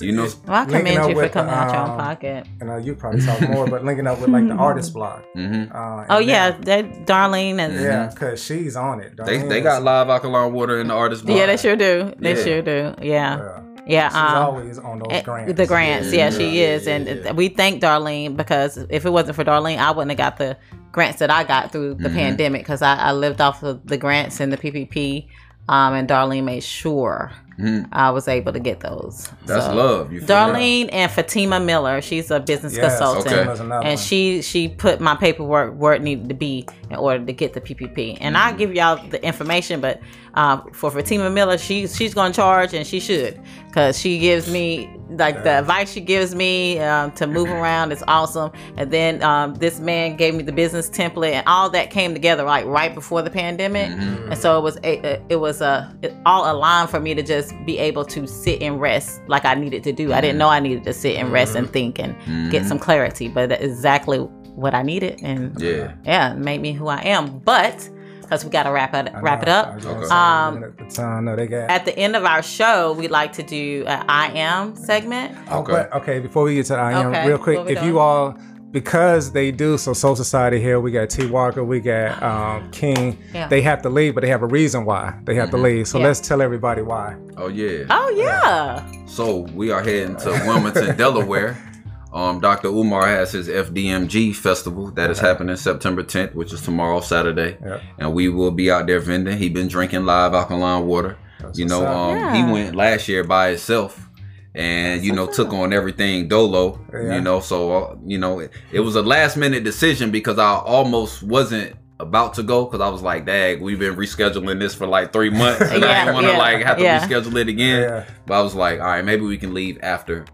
C: You know,
A: Well, I
B: Linking
A: commend
B: up
A: you for
B: with the,
A: coming out your own
B: um,
A: pocket.
B: And uh, you probably talk more, but linking up with like the artist block.
C: hmm
B: Uh,
A: Oh yeah,
B: then-
A: that Darlene and
B: yeah, because she's on it.
C: they
B: Darlene
C: they
B: is-
C: got live alkaline water in the artist.
A: Blog.
C: Yeah,
A: they sure do. They
C: Yeah.
A: sure do. Yeah,
B: Yeah.
A: yeah.
B: She's
A: um,
B: always on those
A: eh,
B: grants.
A: The grants, yeah,
C: Yeah,
A: she
D: yeah,
A: is,
D: yeah,
A: and
D: yeah.
A: we thank Darlene because if it wasn't for Darlene, I wouldn't have got the grants that I got through the
C: Mm-hmm.
A: pandemic because I, I lived off of the grants and the PPP, um, and Darlene made sure
C: Mhm.
A: I was able to get those.
C: That's
A: So,
C: love. You?
A: Darlene and Fatima Miller, she's a business
B: Yes,
A: consultant,
C: okay.
A: And she she put my paperwork where it needed to be in order to get the PPP. And
B: Mm-hmm.
A: I'll give y'all the information, but um, for Fatima Miller, she she's going to charge, and she should, because she gives me like the advice she gives me um, to move around is awesome. And then um, this man gave me the business template, and all that came together like right before the pandemic,
B: Mm-hmm.
A: and so it was a, it was a it all aligned for me to just be able to sit and rest like I needed to do. I didn't know I needed to sit and rest and think and get some clarity, but that's exactly what I needed, and
C: Yeah.
A: yeah, made me who I am. But because we got to wrap it wrap it up.
B: was gonna
C: Okay.
B: say,
A: Um,
B: at the time, no, they got.
A: At the end of our show, we like to do an I am segment.
B: Oh,
C: Okay.
B: but okay. Before we get to I am,
A: Okay,
B: real quick,
A: what we
B: if you all, because they do so, Soul Society here, we got T Walker, we got um, King.
A: Yeah.
B: They have to leave, but they have a reason why they have to leave. So
A: Yeah.
B: let's tell everybody why.
C: Oh yeah.
A: Oh yeah,
C: So we are heading to Wilmington, Delaware. Um, Dr. Umar has his FDMG festival that is happening September 10th, which is tomorrow, Saturday,
B: Yep.
C: and we will be out there vending. He been drinking live alkaline water.
B: That's
C: you know, um,
A: Yeah.
C: he went last year by himself, and you know took on everything dolo.
B: Yeah.
C: You know, so uh, you know it, it was a last minute decision because I almost wasn't about to go because I was like, "Dag, we've been rescheduling this for like three months, and I didn't want to
A: yeah,
C: like have to
A: yeah.
C: reschedule it again."
B: Yeah.
C: But I was like, "All right, maybe we can leave after."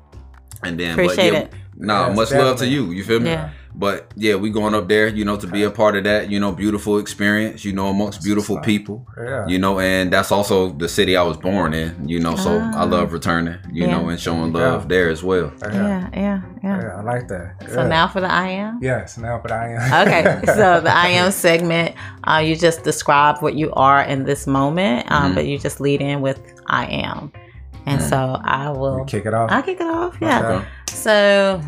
C: And then,
A: Appreciate
C: but yeah,
A: it.
C: Nah,
B: Yes,
C: much love to you. You feel me?
A: Yeah.
C: But yeah, we going up there, you know, to be a part of that, you know, beautiful experience, you know, amongst beautiful
B: what's
C: people,
B: Yeah.
C: you know, and that's also the city I was born in, you know, so I love returning, you
A: Yeah.
C: know, and showing love there as well.
B: Yeah.
A: yeah, yeah, yeah.
B: Yeah, I like that.
A: So now for the I am.
B: Yes, now, but I am.
A: okay, so the I am segment, uh, you just describe what you are in this moment, um,
C: Mm-hmm.
A: but you just lead in with I am. And so I will.
B: Kick it off.
A: I'll kick it off. Yeah.
B: Okay.
A: So,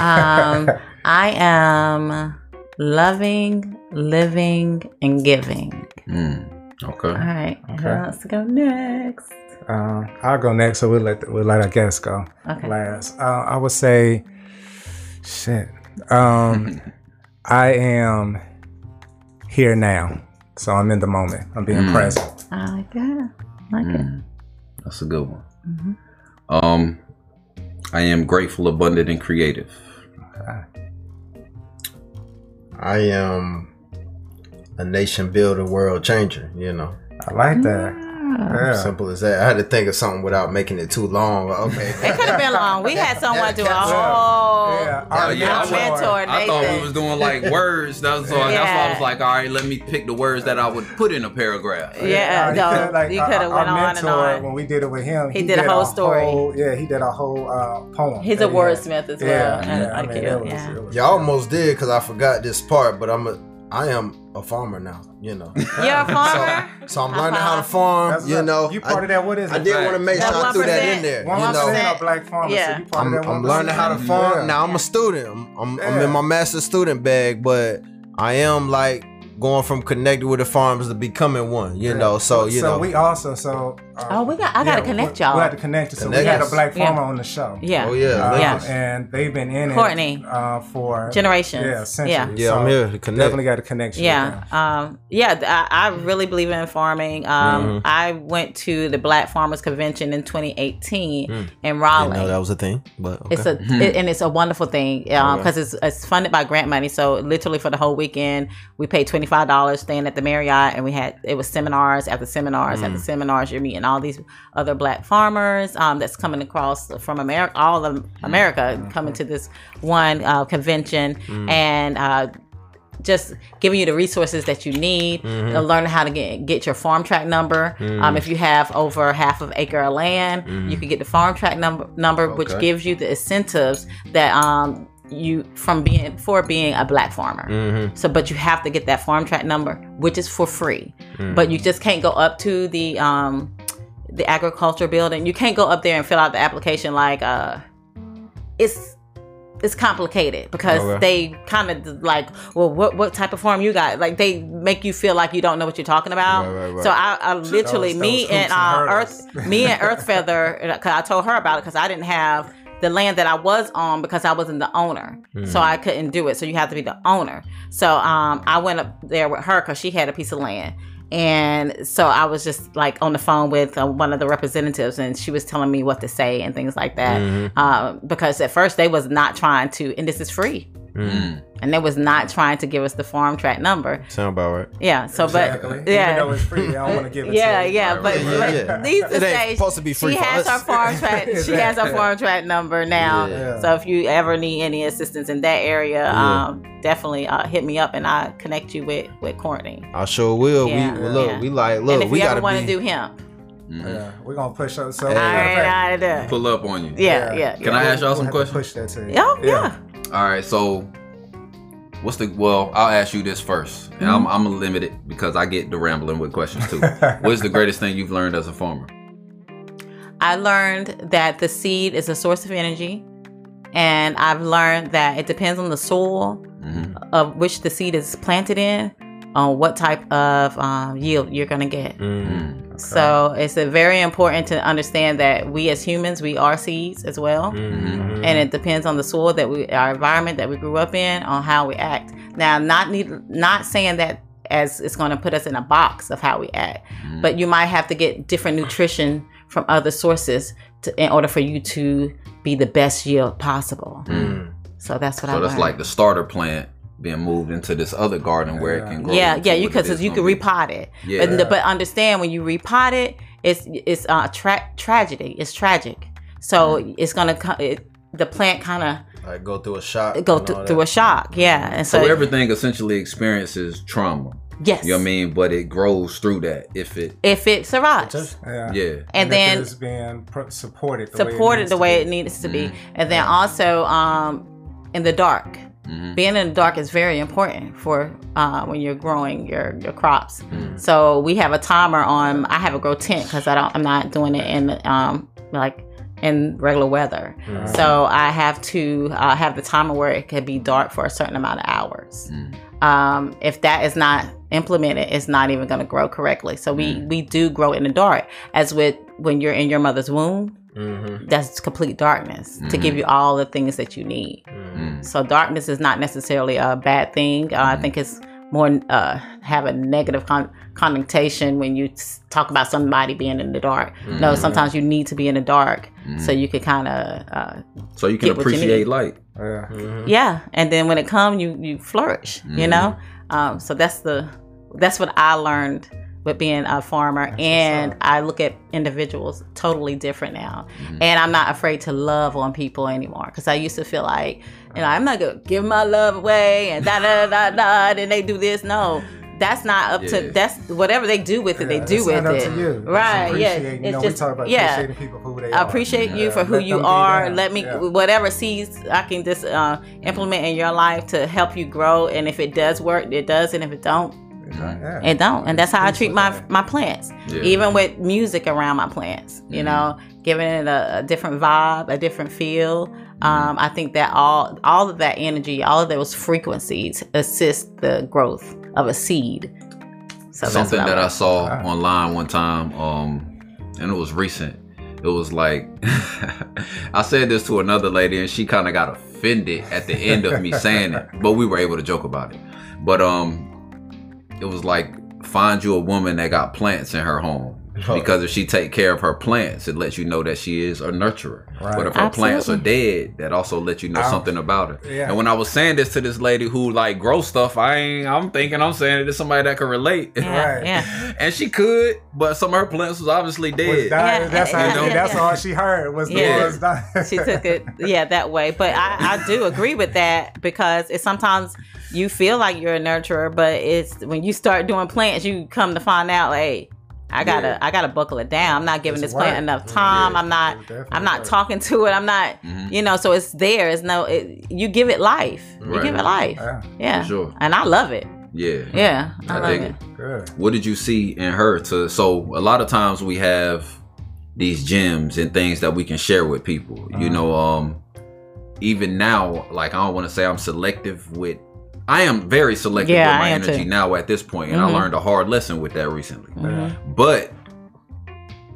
A: um, I am loving, living, and giving.
C: Mm,
A: All
C: okay.
A: right. Who wants to go next?
B: Um, I'll go next, so we'll let we'll let our guests go
A: Okay.
B: last. Uh, I would say, shit. Um, I am here now, so I'm in the moment. I'm being
C: Mm.
B: present.
A: I like that. I like it.
C: That's a good one.
A: Mhm.
C: Um, I am grateful, abundant, and creative.
D: I am a nation builder, world changer. You know,
B: I like that.
A: Ah.
B: Yeah.
D: simple as that. I had to think of something without making it too long. Okay,
A: It could have been long. We had someone do a whole.
B: Yeah.
C: Oh,
B: Our
C: yeah, I
A: Our mentor,
C: I thought we was doing like words. That's, so that's why I was like, all right, let me pick the words that I would put in a paragraph.
A: Yeah,
B: he
A: no,
B: like,
A: you could have
B: our
A: went on and on.
B: When we did it with him,
A: He did a whole story.
B: whole- yeah, he did a whole uh, poem.
A: He's a wordsmith as well.
B: Yeah,
A: and
B: yeah, I
A: like
B: mean,
A: you,
B: it was-
A: yeah.
B: it was-
D: you almost did because I forgot this part, but I'm a, I am a farmer now. You know,
A: You're a farmer.
D: so I'm
A: A
D: learning how to farm.
B: That's
D: you know,
B: you part
D: I,
B: of that. What is
D: I
B: it?
D: I did want to make sure I threw that in there.
B: One
D: You know,
B: percent of black farmers.
A: Yeah.
B: So you part
D: I'm,
B: of that
D: I'm learning how to farm.
B: Yeah.
D: Now I'm a student. I'm, I'm, I'm in my master's student bag, but I am like going from connected with the farms to becoming one. You
B: Yeah.
D: know, so you
B: so
D: know,
B: we also so.
A: Oh, we got. I gotta connect
B: we,
A: y'all.
B: We had to connect you. So
D: Connect
B: we had a
D: us.
B: black
A: Yeah.
B: farmer on the show.
A: yeah.
D: oh yeah,
B: Uh,
A: Yeah.
D: Lakers.
B: And they've been in
A: Courtney.
B: it uh, for
A: Generations.
B: Yeah, centuries.
A: Yeah.
D: Yeah, I'm here to connect.
B: Definitely got a connection.
A: Yeah, um, yeah. I, I really believe in farming. Um,
D: Mhm.
A: I went to the Black Farmers Convention in 2018
D: Mm.
A: in
D: Didn't know that was a thing, but okay.
A: It's a it, and it's a wonderful thing because
D: Okay.
A: it's it's funded by grant money. So literally for the whole weekend, we paid twenty five dollars staying at the Marriott, and we had it was seminars after seminars after seminars. You're meeting all these other Black farmers um, that's coming across from America, all of America, coming to this one uh, convention, and uh, just giving you the resources that you need, uh, learning how to get get your farm tract number. Um, if you have over half of acre of land, you can get the farm tract number number, which gives you the incentives that um you from being for being a black farmer. So, but you have to get that farm tract number, which is for free. But you just can't go up to the um the agriculture building. You can't go up there and fill out the application like uh it's it's complicated because
D: Okay.
A: they kind of like, well, what what type of farm you got? Like they make you feel like you don't know what you're talking about.
D: Right, right, right.
A: So I, I literally,
B: Those-
A: me
B: those
A: and uh,
B: and
A: Earth, me and Earth Feather, because I told her about it because I didn't have the land that I was on because I wasn't the owner, so I couldn't do it. So you have to be the owner. So um, I went up there with her because she had a piece of land. And so I was just like on the phone with uh, one of the representatives, and she was telling me what to say and things like that. Um, because at first they was not trying to, and this is free,
C: Mm.
A: And they was not trying to give us the farm tract number.
D: Sound about right.
A: Yeah. So,
B: Exactly.
A: but yeah,
B: Even though it's free, they don't want to give it
A: yeah,
B: to
A: yeah,
C: Right,
A: but,
C: right,
D: right.
A: but
D: Yeah, yeah.
A: needless to
D: It ain't supposed to be free
A: she has
D: us.
A: her farm tract. She has her farm tract number now.
D: Yeah.
A: So if you ever need any assistance in that area,
D: Yeah.
A: um, definitely uh, hit me up and I will connect you with with Courtney.
D: I sure will.
A: Yeah,
D: we well, look,
A: yeah.
D: we like look.
A: and if
D: we
A: you ever
D: gotta
A: want to
D: be.
A: do hemp,
C: Mhm.
B: Yeah, we're gonna push up. So
A: all right, I do.
C: Pull up on you.
A: Yeah, yeah.
C: Can I ask y'all
B: we'll
C: some questions?
B: Push that to you.
A: Oh, yeah.
C: All right, so what's the well? I'll ask you this first, and I'm I'm gonna limit it because I get the rambling with questions too. What's the greatest thing you've learned as a farmer?
A: I learned that the seed is a source of energy, and I've learned that it depends on the soil
C: hmm
A: of which the seed is planted in, on what type of um, yield you're gonna get.
D: Mm,
A: So it's a very important to understand that we as humans we are seeds as well,
D: mm,
A: and it depends on the soil that we, our environment that we grew up in, on how we act. Now, not need, not saying that as it's going to put us in a box of how we act,
C: Mm-hmm.
A: but you might have to get different nutrition from other sources to, in order for you to be the best yield possible.
D: mm.
A: So that's what I
C: So that's
A: learned.
C: like the starter plant being moved into this other garden where it can grow.
A: yeah, yeah, you
C: what
A: because you can repot it.
C: Yeah.
A: But, but understand when you repot it, it's it's uh tra- tragedy. It's tragic. So
C: Mm.
A: it's gonna co- it, the plant kind of
D: Like go through a shock.
A: go
D: and
A: th- through a shock. Yeah, and so,
C: So everything essentially experiences trauma.
A: yes,
C: You know what I mean? But it grows through that if it
A: if it survives.
B: Yeah.
C: yeah.
A: and
B: if
A: then
B: it's being pro- supported, the
A: supported
B: needs
A: the
B: to
A: way
B: be.
A: it needs to be,
C: Mm-hmm.
A: and then also um, in the dark.
C: Mhm.
A: Being in the dark is very important for uh, when you're growing your your crops.
C: Mm-hmm.
A: So we have a timer on. I have a grow tent because I don't. I'm not doing it in um like in regular weather.
C: Mm-hmm.
A: So I have to uh, have the timer where it can be dark for a certain amount of hours.
C: Mm.
A: Um, if that is not implemented, it's not even going to grow correctly. So we
C: Mm.
A: we do grow in the dark, as with when you're in your mother's womb.
D: Mhm.
A: That's complete darkness to give you all the things that you need.
C: Mm.
A: So darkness is not necessarily a bad thing. Uh, I think it's more uh, have a negative con- connotation when you s- talk about somebody being in the dark. No, sometimes you need to be in the dark so you can kind of uh,
C: So you can
A: Get what you
C: appreciate
A: need.
C: light.
B: Yeah.
A: yeah, and then when it comes, you you flourish. You know, um, so that's the that's what I learned with being a farmer, and I look at individuals totally different now, and I'm not afraid to love on people anymore because I used to feel like you know I'm not gonna give my love away and da da da da, and they do this. No. That's not up
C: Yeah.
A: to that's whatever they do with it.
B: Yeah,
A: they do
B: it's
A: with it,
B: to you. It's
A: right? Yeah,
B: appreciating, You
A: it's
B: know,
A: just
B: we talk about
A: yeah.
B: appreciating people who they
A: I
B: are.
A: appreciate you
B: Yeah,
A: for who
B: let
A: you are. Let me whatever seeds I can just uh, implement in your life to help you grow. And if it does work, it does. And if it don't,
B: Yeah.
A: it don't. And that's how I treat my
B: that.
A: my plants.
C: Yeah.
A: Even with music around my plants, you know, giving it a, a different vibe, a different feel. Um, I think that all all of that energy, all of those frequencies assist the growth of a seed. So
C: Something that I
A: learned.
C: saw online one time, um, and it was recent. It was like I said this to another lady, and she kind of got offended at the end of me saying it, but we were able to joke about it. But um, it was like find you a woman that got plants in her home. Because if she take care of her plants, it lets you know that she is a nurturer.
B: Right.
C: But if her plants are dead, that also lets you know
B: Ow.
C: something about her.
B: Yeah.
C: And when I was saying this to this lady who like grows stuff, I ain't. I'm thinking I'm saying it to somebody that can relate.
A: Yeah,
B: Right.
A: yeah.
C: and she could, but some of her plants was obviously
B: Was
C: dead.
B: dying,
A: Yeah,
B: that's how,
A: yeah, yeah,
B: that's all she heard was the
A: Yeah.
B: words dying.
A: she took it yeah that way but I, I do agree with that because it sometimes you feel like you're a nurturer, but it's when you start doing plants, you come to find out, hey, I gotta,
C: Yeah.
A: I gotta buckle it down. I'm not giving
B: It's
A: this plant enough time.
C: Yeah.
A: I'm not, I'm not
B: work.
A: talking to it. I'm not,
C: Mhm.
A: you know. So it's there. It's no, it, you give it life. You give it life.
B: Yeah,
A: Yeah,
C: For sure.
A: and I love it.
C: Yeah.
A: Yeah, I,
C: I
A: love
C: dig
A: it.
C: it.
B: good.
C: What did you see in her to so a lot of times we have these gems and things that we can share with people. You
B: Uh-huh.
C: know, um even now, like I don't want to say I'm selective with I am very selective
A: Yeah,
C: with my energy
A: too.
C: now at this point, and
A: Mhm.
C: I learned a hard lesson with that recently.
A: Mhm.
C: But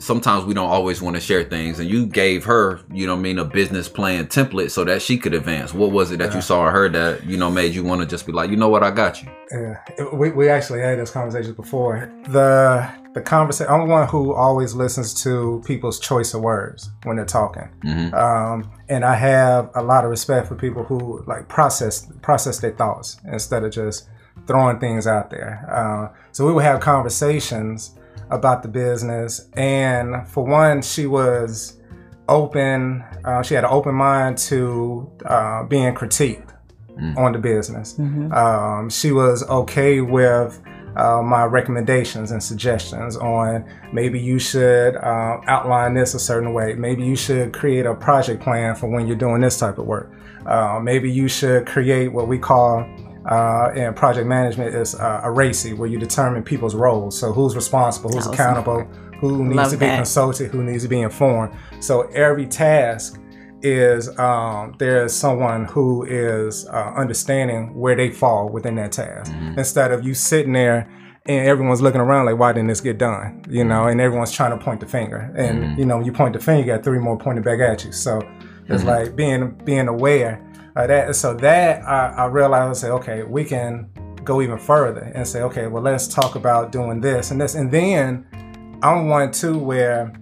C: sometimes we don't always want to share things and you gave her you know i mean a business plan template so that she could advance what was it that
B: Yeah.
C: you saw her that you know made you want to just be like you know what i got you
B: Yeah, we, we actually had those conversations before. The the conversation. I'm the one who always listens to people's choice of words when they're talking,
C: Mhm.
B: um, and I have a lot of respect for people who like process process their thoughts instead of just throwing things out there. Uh, so we would have conversations about the business, and for one, she was open. Uh, she had an open mind to uh, being critiqued on the business. Um, she was okay with uh, my recommendations and suggestions on maybe you should uh, outline this a certain way. Maybe you should create a project plan for when you're doing this type of work. Uh, maybe you should create what we call uh, in project management is uh, a RACI, where you determine people's roles. So who's responsible, who's accountable, who needs
A: Love
B: to be
A: that.
B: consulted, who needs to be informed. So every task is um, there's someone who is uh, understanding where they fall within that task. Instead of you sitting there and everyone's looking around like why didn't this get done? You know and everyone's trying to point the finger. And you know you point the finger you got three more pointed back at you. So it's like being being aware that so that I, I realized I say okay we can go even further and say okay well let's talk about doing this and this and then I'm one too where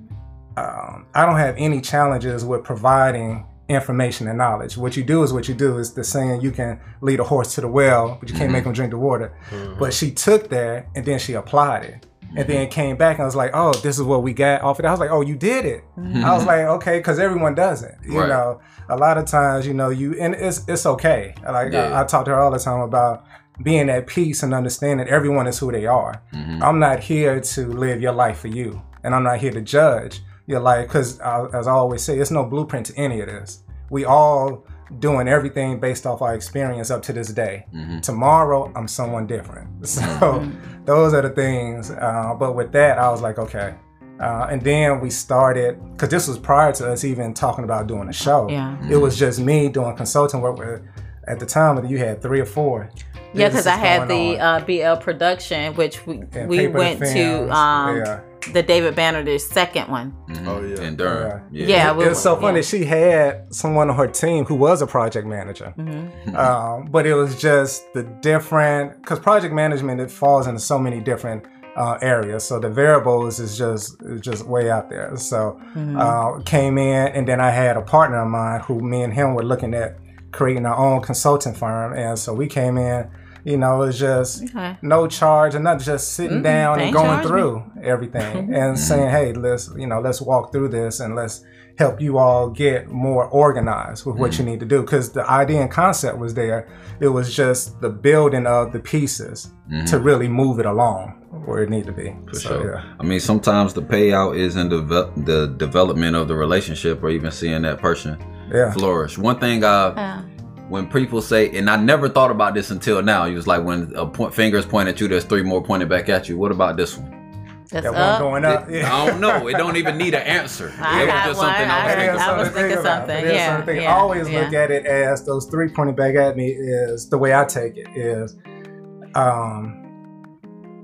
B: um, I don't have any challenges with providing information and knowledge. What you do is what you do. Is the saying you can lead a horse to the well, but you can't make him drink the water. But she took that and then she applied it. And then came back and was like, "Oh, this is what we got off it." I was like, "Oh, you did it." I was like, "Okay," because everyone does it. You
C: Right.
B: know, a lot of times, you know, you and it's it's okay. Like
C: Yeah.
B: I, I talk to her all the time about being at peace and understanding everyone is who they are.
C: Mm-hmm.
B: I'm not here to live your life for you, and I'm not here to judge your life because, as I always say, it's no blueprint to any of this. We all doing everything based off our experience up to this day.
C: Mm-hmm.
B: Tomorrow, I'm someone different. So those are the things. Uh, but with that, I was like, okay. Uh, and then we started because this was prior to us even talking about doing a show.
A: Yeah.
B: It was just me doing consulting work. With, at the time, that you had three or four.
A: Yeah, because I had the uh, BL production, which we
B: And
A: we went
B: Films,
A: to um,
B: yeah.
A: The David Banner, the second one.
D: Oh yeah.
C: in Durham. Yeah.
A: Yeah, we-
B: it's so funny.
A: yeah.
B: She had someone on her team who was a project manager,
A: Mm-hmm.
B: um, but it was just the different because project management it falls into so many different uh, areas. So the variables is just is just way out there. So
A: Mm-hmm.
B: uh, came in, and then I had a partner of mine who me and him were looking at creating our own consulting firm, and so we came in. You know, it's just
A: Okay.
B: no charge and not just sitting mm-hmm.
A: down
B: and going
A: charge me.
B: through everything and mm-hmm. saying, "Hey, let's you know, let's walk through this and let's help you all get more organized with what you mm. need to do." Because the idea and concept was there. It was just the building of the pieces to mm-hmm. really move it along where it need to be.
C: For
B: So,
C: sure.
B: yeah.
C: I mean, sometimes the payout is in the the development of the relationship, or even seeing that person
B: Yeah.
C: flourish. One thing I,
A: Yeah.
C: When people say, and I never thought about this until now. It was like when a point, fingers point at you, there's three more pointed back at you. What about this one?
A: That's
B: That one
A: up.
B: going up.
C: It- I don't know. It don't even need an answer.
A: I
C: it was
A: got
C: just
A: one.
C: something I was
A: I-
C: thinking.
A: I
C: about.
A: was thinking something. Yeah,
B: something.
A: yeah,
B: I always
A: yeah.
B: look at it as those three pointing back at me is the way I take it is um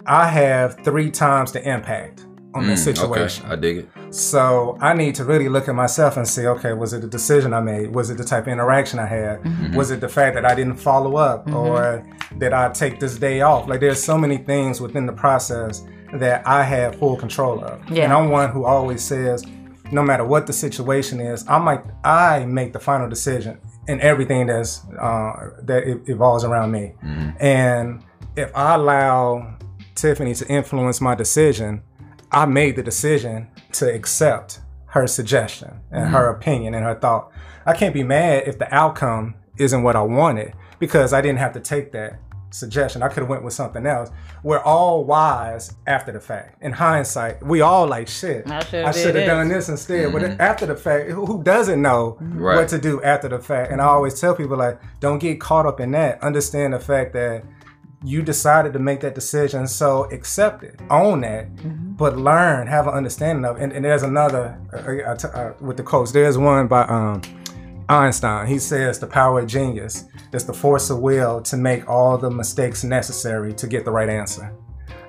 B: I have three times the impact on the
C: Mm,
B: situation.
C: Okay, I dig it.
B: So I need to really look at myself and say, okay, was it the decision I made? Was it the type of interaction I had?
A: Mm-hmm.
B: Was it the fact that I didn't follow up or did I take this day off? Like there's so many things within the process that I have full control of.
A: Yeah.
B: And I'm one who always says, no matter what the situation is, I might I make the final decision in everything that's uh, that evolves around me. And if I allow Tiffany to influence my decision, I made the decision to accept her suggestion and her mm. opinion and her thought. I can't be mad if the outcome isn't what I wanted because I didn't have to take that suggestion. I could have went with something else. We're all wise after the fact. In hindsight, we all like shit.
A: I shoulda
B: I
A: did
B: should have
A: this."
B: done this instead. But mm-hmm. after the fact, who who doesn't know
C: Right.
B: what to do after the fact? And I always tell people like, don't get caught up in that. Understand the fact that you decided to make that decision, so accept it, own that, but learn, have an understanding of. it. And, and there's another uh, uh, t- uh, with the quotes. There's one by um, Einstein. He says the power of genius is the force of will to make all the mistakes necessary to get the right answer.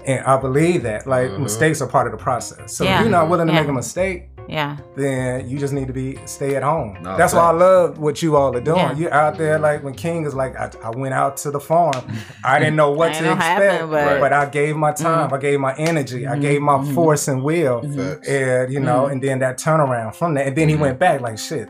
B: And I believe that, like mistakes are part of the process. So
A: Yeah.
B: if you're not willing to
A: Yeah.
B: make a mistake,
A: Yeah.
B: then you just need to be stay at home.
C: No,
B: That's why I love what you all are doing.
A: Yeah.
B: You're out there like when King is like, I, I went out to the farm. I didn't know what to expect,
A: happen, but- Mm-hmm.
B: but I gave my time, I gave my energy, I gave my force and will,
D: Facts.
B: and you
A: Mm-hmm.
B: know, and then that turnaround from that, and then he went back like shit.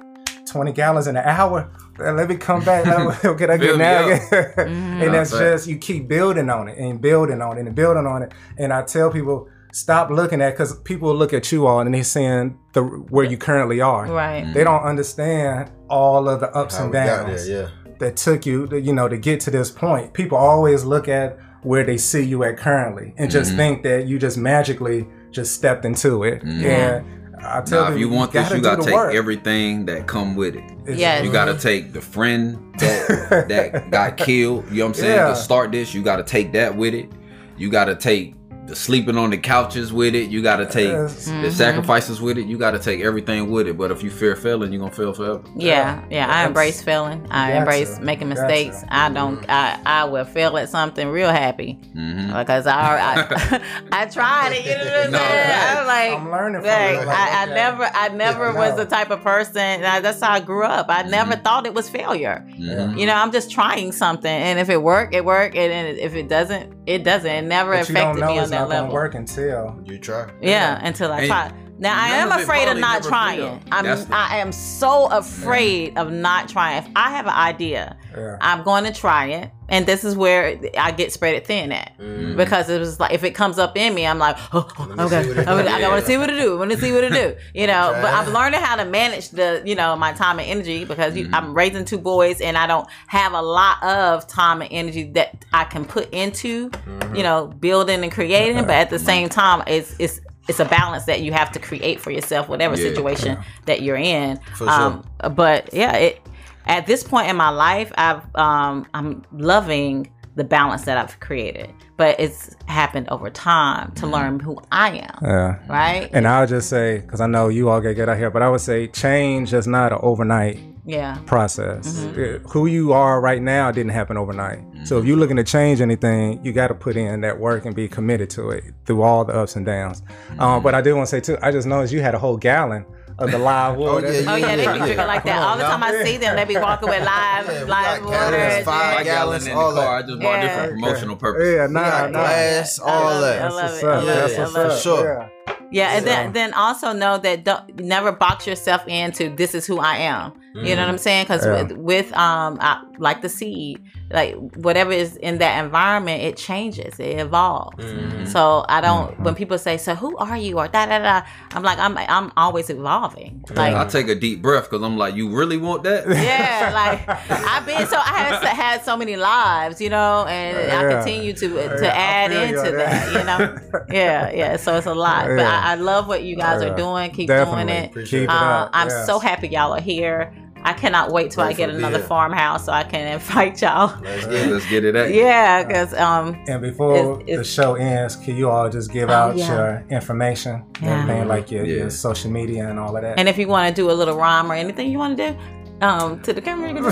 B: 20 gallons in an hour. Let me come back. Let me, can I get now?
C: up.
A: Mm-hmm.
B: and that's just you keep building on it and building on it and building on it. And I tell people stop looking at because people look at you all and they're seeing the where you currently are.
A: Right.
B: They don't understand all of the ups
D: How
B: and downs
D: there, yeah.
B: that took you, to, you know, to get to this point. People always look at where they see you at currently and just
C: Mm-hmm.
B: think that you just magically just stepped into it. And I tell
C: Now,
B: them,
C: if you want this, you gotta take
B: work.
C: everything that come with it.
B: It's-
A: Yes.
C: You gotta take the friend that that got killed. You know what I'm saying?
B: Yeah.
C: To start this, you gotta take that with it. You gotta take the sleeping on the couches with it. You gotta take
A: Mm-hmm.
C: the sacrifices with it. You gotta take everything with it. But if you fear failing, you're gonna fail forever.
A: Yeah, yeah. I embrace failing. I
B: Gotcha.
A: embrace making
B: Gotcha.
A: mistakes. I don't. I I will fail at something real happy
C: Mm-hmm.
A: because I I, I tried it. You know what I'm
C: No,
A: saying?
C: facts.
A: I'm like,
B: I'm learning from
A: like,
B: it. Like,
A: I, I
B: okay.
A: never I never
B: Yeah,
A: was the type of person. I, that's how I grew up. I never thought it was failure.
C: Mhm.
A: You know, I'm just trying something, and if it work, it work, and then if it doesn't, it doesn't. It never
B: but you don't
A: affected
B: know
A: me on
B: it's
A: that
B: not gonna
A: level.
B: work until
D: You try.
A: Yeah, until I
C: And
A: try. Now I am afraid of not trying. I'm
C: the-
A: I am so afraid of not trying. If I have an idea,
B: Yeah.
A: I'm going to try it, and this is where I get spread thin at
C: Mm-hmm.
A: because it was like if it comes up in me, I'm like, oh, okay,
D: see what it
A: I. Want to see what it do. I want to see what it do. You know, but I'm learning how to manage the you know my time and energy because
C: Mm-hmm.
A: you, I'm raising two boys and I don't have a lot of time and energy that I can put into
D: Mm-hmm.
A: you know building and creating. But at the same time, it's it's it's a balance that you have to create for yourself, whatever
C: Yeah.
A: situation that you're in. Um, But yeah, it at this point in my life, I've um, I'm loving the balance that I've created, but it's happened over time to learn who I am.
B: Yeah.
A: Right?
B: And I'll just say, because I know you all get get out here, but I would say change is not an overnight
A: yeah.
B: process.
A: Mm-hmm.
B: It- who you are right now didn't happen overnight. So if you're looking to change anything, you got to put in that work and be committed to it through all the ups and downs.
A: Mm-hmm.
B: Um, but I did want to say too, I just noticed you had a whole gallon of the live water.
D: yeah,
A: Oh yeah, they be
D: Yeah,
A: drinking like that all the
D: now.
A: time. I see them. They be walking with live,
D: Yeah,
A: live
D: got gallons,
A: waters.
D: five
C: My
D: gallons,
C: gallon in the
D: all that.
C: car. I just bought
A: Yeah.
C: different promotional purposes.
B: Yeah,
D: We
B: nah,
D: got
B: nah.
D: glass, all
A: love. I
D: that.
A: love
B: That's
A: it. I love
B: That's
A: it. I
B: what's
A: love it.
D: Sure.
B: Yeah.
A: Yeah, and
B: So-
A: then then also know that don't never box yourself into this is who I am. You know what I'm saying? Because
B: Yeah.
A: with, with um I, like the seed, like whatever is in that environment, it changes, it evolves. So I don't. When people say, "So who are you?" or da da da, I'm like, I'm I'm always evolving. Like
C: I take a deep breath because I'm like, you really want that?
A: yeah, like I've been so I have had so many lives, you know, and I continue to to
B: Yeah,
A: add into that, you know. Yeah, yeah. So it's a lot, but I, I love what you guys
B: Yeah.
A: are doing. Keep doing it.
D: Appreciate
B: Keep
D: it.
B: it
A: Uh. I'm so happy y'all are here. I cannot wait till I get
D: to
A: another
D: here.
A: farmhouse so I can invite y'all.
D: Let's get it.
C: let's get it at you.
A: Yeah, because um,
B: And before
A: It's-
B: the show ends, can you all just give
A: Oh,
B: out
A: yeah.
B: your information,
A: Yeah.
B: everything like your,
C: Yeah.
B: your social media and all of that?
A: and if you want to do a little rhyme or anything you want to do, um, to the camera, you can do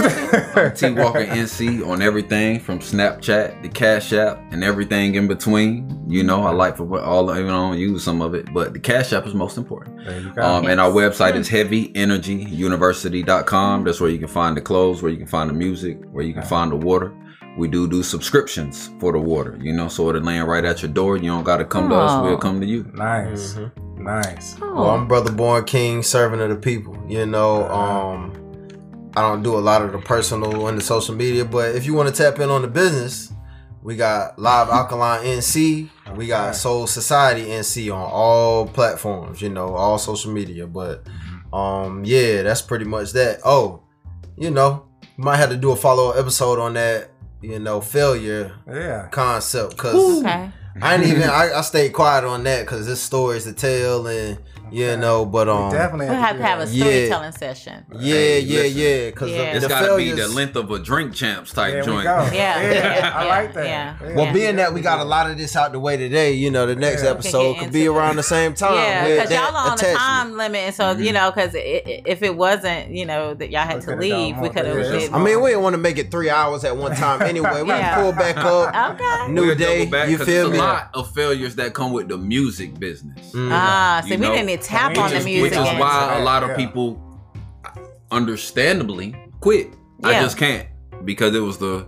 A: it.
C: T Walker NC on everything from Snapchat, the Cash App, and everything in between. You know, I like for all even though I don't use some of it, but the Cash App is most important.
B: there you.
C: Um, and our website is heavyenergyuniversity.com. That's where you can find the clothes, where you can find the music, where you can find the water. We do do subscriptions for the water, you know, so it'll land right at your door. You don't got to come to us,
A: Oh.
C: we'll come to you.
B: nice,
D: Mm-hmm.
B: nice.
D: Well, I'm brother born king, servant of the people. You know, um, I don't do a lot of the personal and the social media, but if you want to tap in on the business, we got Live Alkaline NC, we got S.O.U.L Society NC on all platforms. You know, all social media. But um, yeah, that's pretty much that. Oh, you know, might have to do a follow up episode on that. You know, failure
B: Yeah.
D: concept because
A: Okay.
D: I didn't even I, I stayed quiet on that because there's stories to tell and you know, but um,
B: Definitely.
A: We'll have to have a
D: Yeah.
A: storytelling session.
D: yeah,
C: Hey,
D: yeah,
C: listen.
D: yeah, because
A: Yeah.
D: the,
C: It's
D: the
C: gotta be the length of a drink champs type
B: There we
C: joint.
B: go.
A: Yeah,
B: Yeah,
A: yeah,
B: I like that.
A: yeah.
D: Well, being that we got a lot of this out the way today, you know, the next
B: Yeah.
D: episode
A: get
D: could be around the same time.
A: Yeah,
D: with
A: because y'all are on a time limit, and so you know, because if it wasn't, you know, that y'all had to leave, we could have.
D: I mean, we didn't want to make it three hours at one time anyway. We can pull back up.
A: Okay.
D: New day,
C: double back,
D: you
C: 'cause
D: feel me?
C: A lot of failures that come with the music business.
D: Mm.
A: Ah, see, we didn't tap
B: which
A: on the
B: is-
A: music.
C: Which is
A: end.
C: why a lot of
B: Yeah.
C: people, understandably, quit. I
A: Yeah.
C: just can't because it was the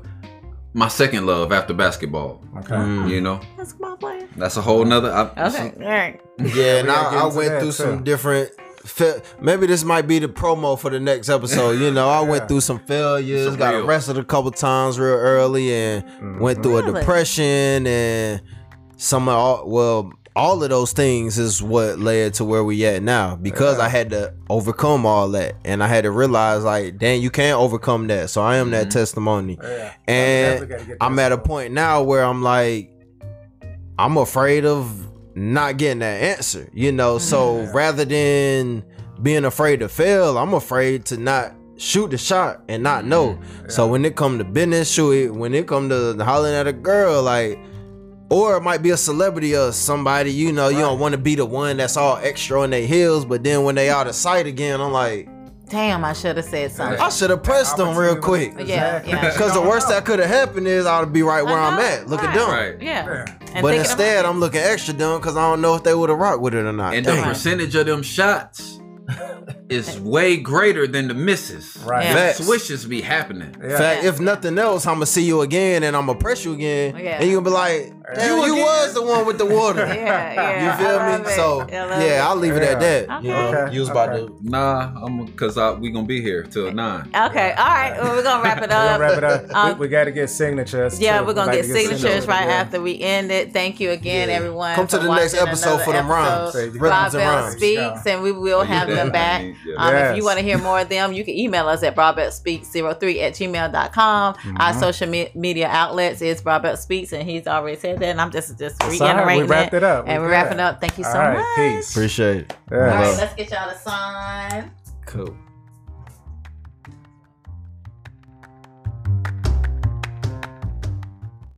C: my second love after basketball.
B: Okay.
D: Mm.
C: You know,
A: basketball player.
C: that's a whole nother. I,
A: Okay, all right.
D: Yeah, and
B: gotta
D: I,
B: get
D: I
B: into
D: went
B: that,
D: through some
B: too.
D: different. Fa- Maybe this might be the promo for the next episode. You know, I went through some failures,
C: Some
D: got
C: real-
D: arrested a couple times real early, and went through a
A: Really?
D: depression and some of all. Well, all of those things is what led to where we at now because I had to overcome all that, and I had to realize like, dang, you can't overcome that. So I am that testimony.
B: Yeah.
D: And I'm at a point now where I'm like, I'm afraid of not getting that answer, you know. So
B: Yeah.
D: rather than being afraid to fail, I'm afraid to not shoot the shot and not know. So when it come to business, shoot it. When it come to hollering at a girl, like, or it might be a celebrity or somebody, you know, you don't want to be the one that's all extra on their heels, but then when they out of sight again, I'm like,
A: Damn, I should have said something.
D: I should have pressed them real quick.
A: Yeah, yeah.
D: Because the worst that could have happened is I would be right where
A: I
D: I'm
A: uh-huh.
D: at, looking
A: right.
D: dumb.
C: right.
A: Yeah.
B: Yeah.
D: But instead, I'm looking extra dumb because I don't know if they would have rocked with it or not.
C: And the percentage of them shots is way greater than the misses.
B: Right.
A: Yeah.
D: Facts.
C: Swishes be happening.
B: Yeah.
D: Fact,
A: Yeah.
D: if nothing else, I'm gonna see you again and I'm gonna press you again,
A: Yeah.
D: and you gonna be like, "Damn,
B: You
D: you, was the one with the water."
A: Yeah, yeah.
D: You feel
A: love
D: me?
A: it.
D: So yeah,
A: it.
D: I'll leave it at
B: Yeah.
D: that. You
A: Okay.
D: know,
B: Okay,
D: you was about
B: okay.
D: to.
C: Nah, I'm because I, we gonna be here till nine.
A: Okay, all right. Well, we're gonna wrap it
B: We're gonna
A: up.
B: wrap it up.
A: Um,
B: we, we got to get signatures.
A: Yeah,
B: too.
A: we're gonna
B: Like
A: get
B: to
A: signatures right
B: Yeah.
A: after we end it. Thank you again,
D: Yeah.
A: everyone.
D: Come to the next episode for them rhymes.
A: episode.
B: Rhythms
A: Rob
D: and
A: Bell
D: rhymes.
A: speaks, and we will have them back.
C: Yeah.
A: Um, If you want to hear more of them, you can email us at broadbeltspeaks03 at gmail.com.
B: Mm-hmm.
A: Our social me- media outlets is Broadbelt SpeaX, and he's already said that, and I'm just just
B: It's all right.
A: reiterating
B: We wrapped it up.
A: And
B: We
A: we're wrapping
B: good.
A: up. Thank you so
B: All right,
A: much.
B: peace.
D: Appreciate it.
B: Yeah.
A: All right, let's get y'all to sign.
D: Cool.